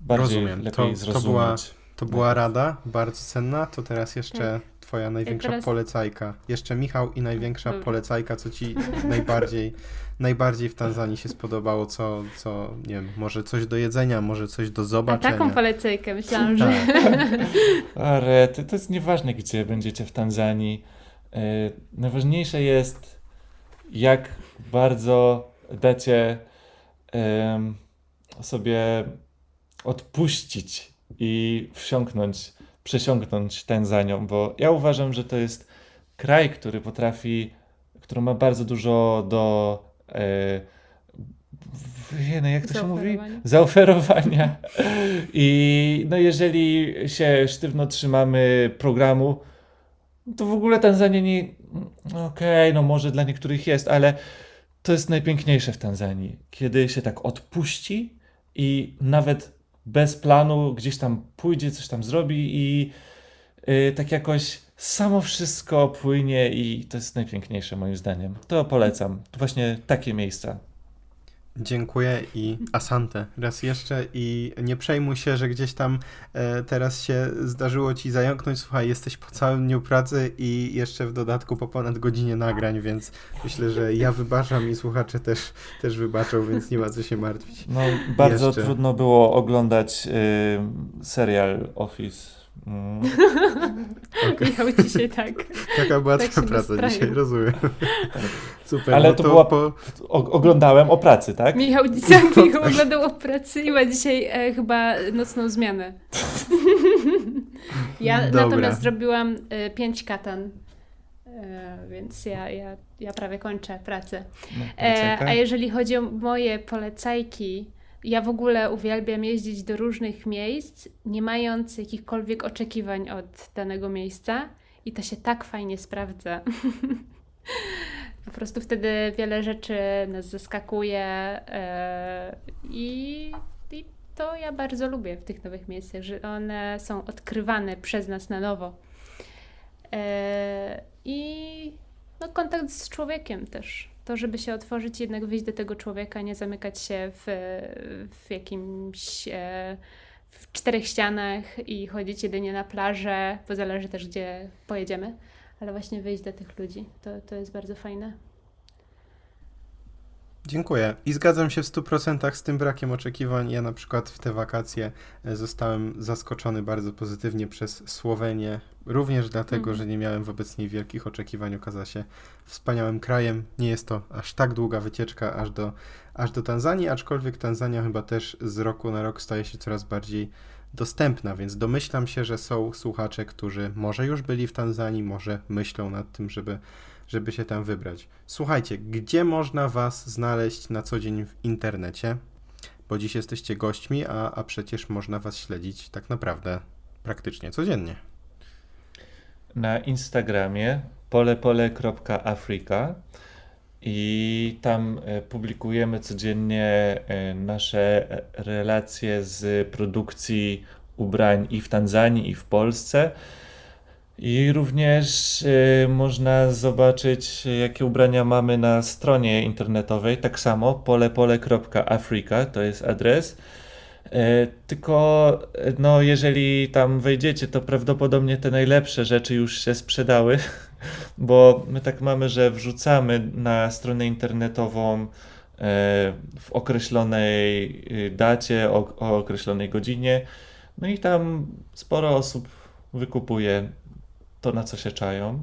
bardziej Rozumiem. lepiej To- to zrozumieć. była- To była rada, bardzo cenna. To teraz jeszcze Tak. twoja największa teraz- polecajka. Jeszcze Michał i największa polecajka, co ci najbardziej, najbardziej w Tanzanii się spodobało, co, co, nie wiem, może coś do jedzenia, może coś do A zobaczenia. taką polecajkę myślałam, że... Tak. Ale to, to jest nieważne, gdzie będziecie w Tanzanii. E, najważniejsze jest, jak bardzo dacie em, sobie odpuścić i wsiąknąć, przesiąknąć Tanzanią, bo ja uważam, że to jest kraj, który potrafi, który ma bardzo dużo do. E, jene, jak to się mówi? Zaoferowania. Zaoferowania. I no jeżeli się sztywno trzymamy programu, to w ogóle Tanzania nie. Okej, no może dla niektórych jest, ale to jest najpiękniejsze w Tanzanii, kiedy się tak odpuści i nawet bez planu gdzieś tam pójdzie, coś tam zrobi i y, tak jakoś samo wszystko płynie i to jest najpiękniejsze moim zdaniem. To polecam. To właśnie takie miejsca. Dziękuję i asante raz jeszcze i nie przejmuj się, że gdzieś tam e, teraz się zdarzyło ci zająknąć. Słuchaj, jesteś po całym dniu pracy i jeszcze w dodatku po ponad godzinie nagrań, więc myślę, że ja wybaczam i słuchacze też, też wybaczą, więc nie ma co się martwić. No, bardzo Jeszcze. trudno było oglądać y, serial Office. Mm. Michał dzisiaj tak. Taka była Tak twoja się praca dzisiaj, rozumiem. Super, Ale no to to była- po, O, oglądałem o pracy, tak? Michał dzisiaj Michał oglądał o pracy i ma dzisiaj e, chyba nocną zmianę. ja Dobra. natomiast zrobiłam e, pięć katan. E, więc ja, ja, ja prawie kończę pracę. No, E, a jeżeli chodzi o moje polecajki, ja w ogóle uwielbiam jeździć do różnych miejsc, nie mając jakichkolwiek oczekiwań od danego miejsca i to się tak fajnie sprawdza. po prostu wtedy wiele rzeczy nas zaskakuje e, i, i to ja bardzo lubię w tych nowych miejscach, że one są odkrywane przez nas na nowo. E, I no, kontakt z człowiekiem też. To, żeby się otworzyć, jednak wyjść do tego człowieka, nie zamykać się w, w jakimś e, w czterech ścianach i chodzić jedynie na plażę, bo zależy też, gdzie pojedziemy, ale właśnie wyjść do tych ludzi. To, to jest bardzo fajne. Dziękuję. I zgadzam się w 100% z tym brakiem oczekiwań. Ja na przykład w te wakacje e, zostałem zaskoczony bardzo pozytywnie przez Słowenię. Również dlatego, Mhm. że nie miałem wobec niej wielkich oczekiwań. Okazała się wspaniałym krajem. Nie jest to aż tak długa wycieczka aż do, aż do Tanzanii, aczkolwiek Tanzania chyba też z roku na rok staje się coraz bardziej dostępna, więc domyślam się, że są słuchacze, którzy może już byli w Tanzanii, może myślą nad tym, żeby żeby się tam wybrać. Słuchajcie, gdzie można Was znaleźć na co dzień w internecie? Bo dziś jesteście gośćmi, a, a przecież można Was śledzić tak naprawdę praktycznie codziennie. na Instagramie polepole.afrika i tam e, publikujemy codziennie e, nasze e, relacje z produkcji ubrań i w Tanzanii, i w Polsce. I również e, można zobaczyć, jakie ubrania mamy na stronie internetowej. Tak samo polepole.afrika to jest adres. E, Tylko, no, jeżeli tam wejdziecie, to prawdopodobnie te najlepsze rzeczy już się sprzedały, bo my tak mamy, że wrzucamy na stronę internetową e, w określonej y, dacie, o określonej godzinie, no i tam sporo osób wykupuje to, na co się czają.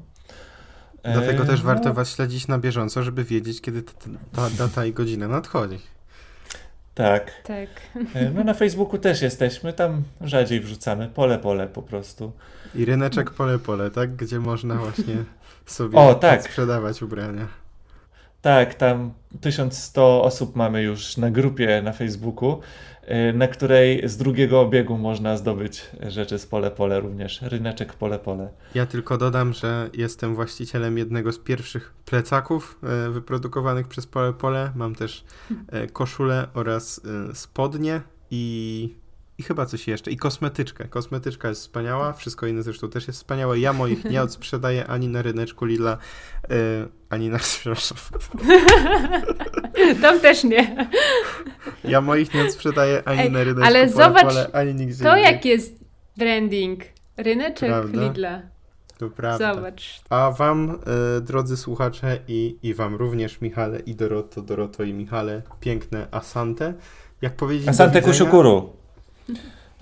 E, Dlatego też no, warto Was śledzić na bieżąco, żeby wiedzieć, kiedy ta, ta data i godzina nadchodzi. Tak. Tak. E, No na Facebooku też jesteśmy, tam rzadziej wrzucamy, pole pole po prostu. I ryneczek pole pole, tak? Gdzie można właśnie sobie O, tak. sprzedawać ubrania. Tak, tam 1100 osób mamy już na grupie na Facebooku, e, na której z drugiego obiegu można zdobyć rzeczy z pole pole również, ryneczek pole pole. Ja tylko dodam, że jestem właścicielem jednego z pierwszych plecaków e, wyprodukowanych przez Pole Pole. Mam też e, koszulę oraz e, spodnie i, i chyba coś jeszcze. I kosmetyczkę. Kosmetyczka jest wspaniała, wszystko inne zresztą też jest wspaniałe. Ja moich nie odsprzedaję ani na ryneczku Lidla, e, ani na... Przepraszam. Tam też nie. Ja moich nie sprzedaję ani Ej, na ryneczku ale pole, zobacz, pole, ani nigdzie To indziej. jak jest branding? Ryneczek Prawda? Lidla. To prawda. Zobacz. A wam, e, drodzy słuchacze i, i wam również, Michale i Doroto, Doroto i Michale, piękne asante. Jak powiedzieć Asante widzenia?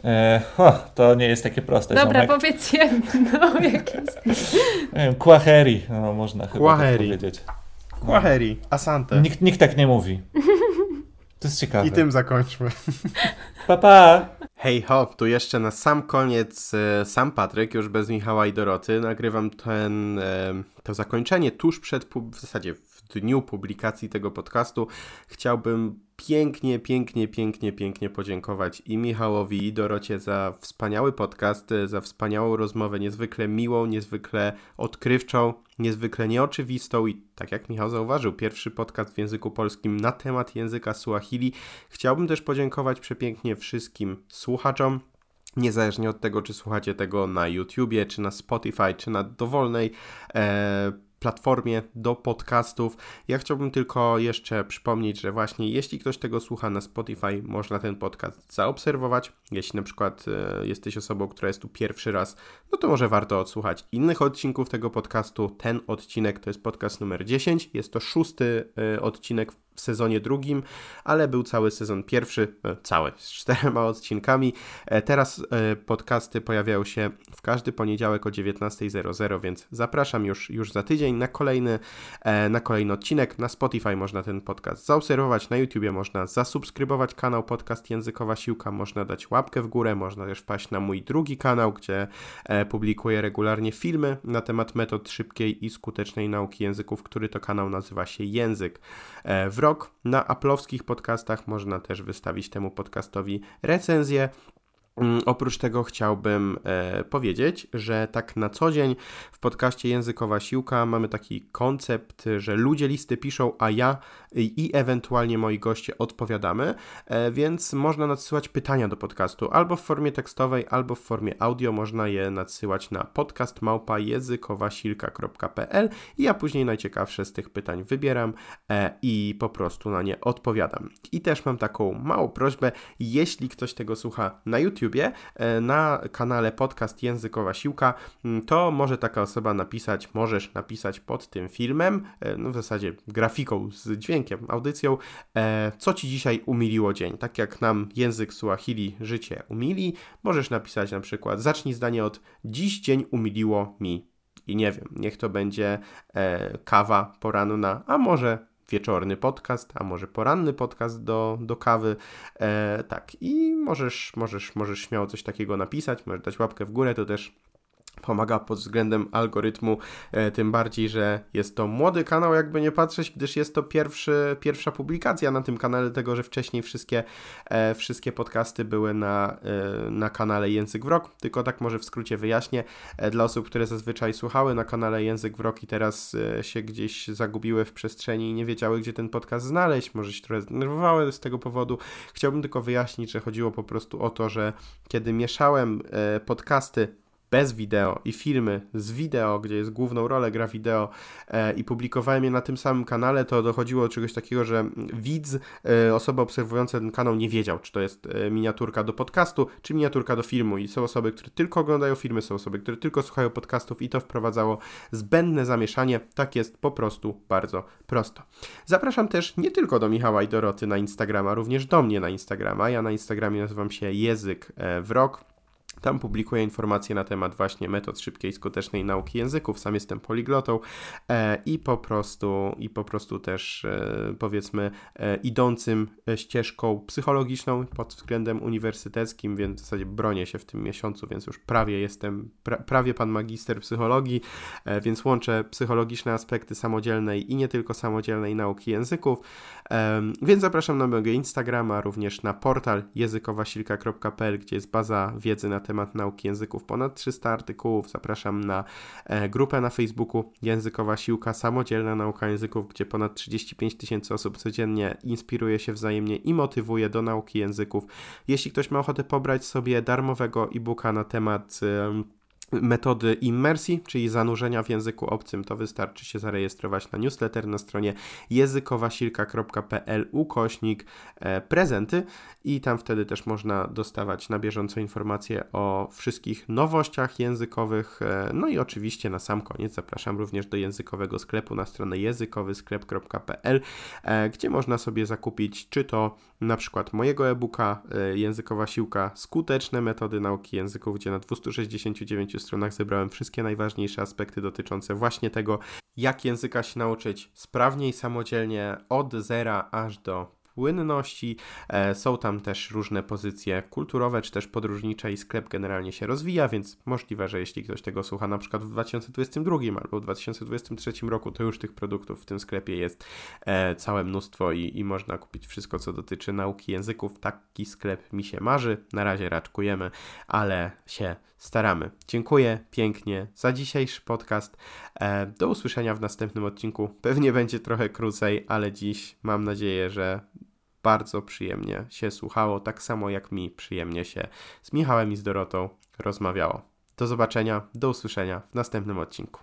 E, o, to nie jest takie proste. Dobra, ziomek. powiedz jedno. Jak jest. Nie wiem, Kwaheri, no można chyba tak Kwaheri. powiedzieć. Kwaheri, asante. Nikt, nikt tak nie mówi. To jest ciekawe. I tym zakończmy. Pa, pa. Hej hop, tu jeszcze na sam koniec e, sam Patryk, już bez Michała i Doroty. Nagrywam ten, e, to zakończenie tuż przed, w zasadzie w dniu publikacji tego podcastu. Chciałbym pięknie, pięknie, pięknie, pięknie podziękować i Michałowi i Dorocie za wspaniały podcast, e, za wspaniałą rozmowę, niezwykle miłą, niezwykle odkrywczą, niezwykle nieoczywistą i tak jak Michał zauważył, pierwszy podcast w języku polskim na temat języka Suahili. Chciałbym też podziękować przepięknie wszystkim słuchaczom. Niezależnie od tego, czy słuchacie tego na YouTubie, czy na Spotify, czy na dowolnej e, platformie do podcastów. Ja chciałbym tylko jeszcze przypomnieć, że właśnie jeśli ktoś tego słucha na Spotify, można ten podcast zaobserwować. Jeśli na przykład e, jesteś osobą, która jest tu pierwszy raz, no to może warto odsłuchać innych odcinków tego podcastu. Ten odcinek to jest podcast numer 10. Jest to szósty e, odcinek w sezonie drugim, ale był cały sezon pierwszy, e, cały, z czterema odcinkami. E, Teraz e, podcasty pojawiają się w każdy poniedziałek o 19.00, więc zapraszam już, już za tydzień na kolejny, na kolejny odcinek. Na Spotify można ten podcast zaobserwować, na YouTubie można zasubskrybować kanał Podcast Językowa Siłka, można dać łapkę w górę, można też wpaść na mój drugi kanał, gdzie publikuję regularnie filmy na temat metod szybkiej i skutecznej nauki języków, który to kanał nazywa się Język w rok. Na aplowskich podcastach można też wystawić temu podcastowi recenzję. Mm, Oprócz tego chciałbym e, powiedzieć, że tak na co dzień w podcaście Językowa Siłka mamy taki koncept, że ludzie listy piszą, a ja i, ewentualnie moi goście odpowiadamy, e, więc można nadsyłać pytania do podcastu albo w formie tekstowej, albo w formie audio. Można je nadsyłać na podcast małpa językowasilka.pl i ja później najciekawsze z tych pytań wybieram e, i po prostu na nie odpowiadam. I też mam taką małą prośbę, jeśli ktoś tego słucha na YouTubie, e, na kanale podcast Językowa Siłka, m, to może taka osoba napisać, możesz napisać pod tym filmem, e, no w zasadzie grafiką z dźwiękiem, audycją, e, co Ci dzisiaj umiliło dzień. Tak jak nam język Suahili życie umili, możesz napisać na przykład, zacznij zdanie od dziś dzień umiliło mi. I nie wiem, niech to będzie e, kawa poranna, a może wieczorny podcast, a może poranny podcast do, do kawy. E, tak, i możesz, możesz, możesz śmiało coś takiego napisać, możesz dać łapkę w górę, to też pomaga pod względem algorytmu, e, tym bardziej, że jest to młody kanał, jakby nie patrzeć, gdyż jest to pierwszy, pierwsza publikacja na tym kanale, tego, że wcześniej wszystkie, e, wszystkie podcasty były na, e, na kanale Język w Rok, tylko tak może w skrócie wyjaśnię, dla osób, które zazwyczaj słuchały na kanale Język w Rok i teraz się gdzieś zagubiły w przestrzeni i nie wiedziały, gdzie ten podcast znaleźć, może się trochę zdenerwowały z tego powodu, chciałbym tylko wyjaśnić, że chodziło po prostu o to, że kiedy mieszałem podcasty bez wideo i filmy z wideo, gdzie jest główną rolę gra wideo e, i publikowałem je na tym samym kanale, to dochodziło do czegoś takiego, że widz, e, osoba obserwująca ten kanał nie wiedział, czy to jest e, miniaturka do podcastu, czy miniaturka do filmu i są osoby, które tylko oglądają filmy, są osoby, które tylko słuchają podcastów i to wprowadzało zbędne zamieszanie. Tak jest po prostu bardzo prosto. Zapraszam też nie tylko do Michała i Doroty na Instagrama, również do mnie na Instagrama. Ja na Instagramie nazywam się Język e, w Rok. Tam publikuję informacje na temat właśnie metod szybkiej, skutecznej nauki języków. Sam jestem poliglotą e, i po prostu i po prostu też e, powiedzmy e, idącym ścieżką psychologiczną pod względem uniwersyteckim, więc w zasadzie bronię się w tym miesiącu, więc już prawie jestem, pra, prawie pan magister psychologii, więc łączę psychologiczne aspekty samodzielnej i nie tylko samodzielnej nauki języków. Więc zapraszam na mojego Instagrama, również na portal językowasilka.pl, gdzie jest baza wiedzy na temat nauki języków, ponad 300 artykułów. Zapraszam na e, grupę na Facebooku Językowa Siłka, samodzielna nauka języków, gdzie ponad 35 tysięcy osób codziennie inspiruje się wzajemnie i motywuje do nauki języków. Jeśli ktoś ma ochotę pobrać sobie darmowego e-booka na temat em, metody immersji, czyli zanurzenia w języku obcym, to wystarczy się zarejestrować na newsletter na stronie językowasilka.pl ukośnik e, prezenty i tam wtedy też można dostawać na bieżąco informacje o wszystkich nowościach językowych. E, no i oczywiście na sam koniec zapraszam również do językowego sklepu na stronę językowysklep.pl, e, gdzie można sobie zakupić czy to na przykład mojego e-booka Językowa Siłka Skuteczne metody nauki języków, gdzie na 269 stronach zebrałem wszystkie najważniejsze aspekty dotyczące właśnie tego, jak języka się nauczyć sprawniej, samodzielnie od zera aż do płynności. E, są tam też różne pozycje kulturowe, czy też podróżnicze i sklep generalnie się rozwija, więc możliwe, że jeśli ktoś tego słucha na przykład w 2022 albo w 2023 roku, to już tych produktów w tym sklepie jest e, całe mnóstwo i, i można kupić wszystko, co dotyczy nauki języków. Taki sklep mi się marzy. Na razie raczkujemy, ale się staramy. Dziękuję pięknie za dzisiejszy podcast. E, do usłyszenia w następnym odcinku. Pewnie będzie trochę krócej, ale dziś mam nadzieję, że bardzo przyjemnie się słuchało, tak samo jak mi przyjemnie się z Michałem i z Dorotą rozmawiało. Do zobaczenia, do usłyszenia w następnym odcinku.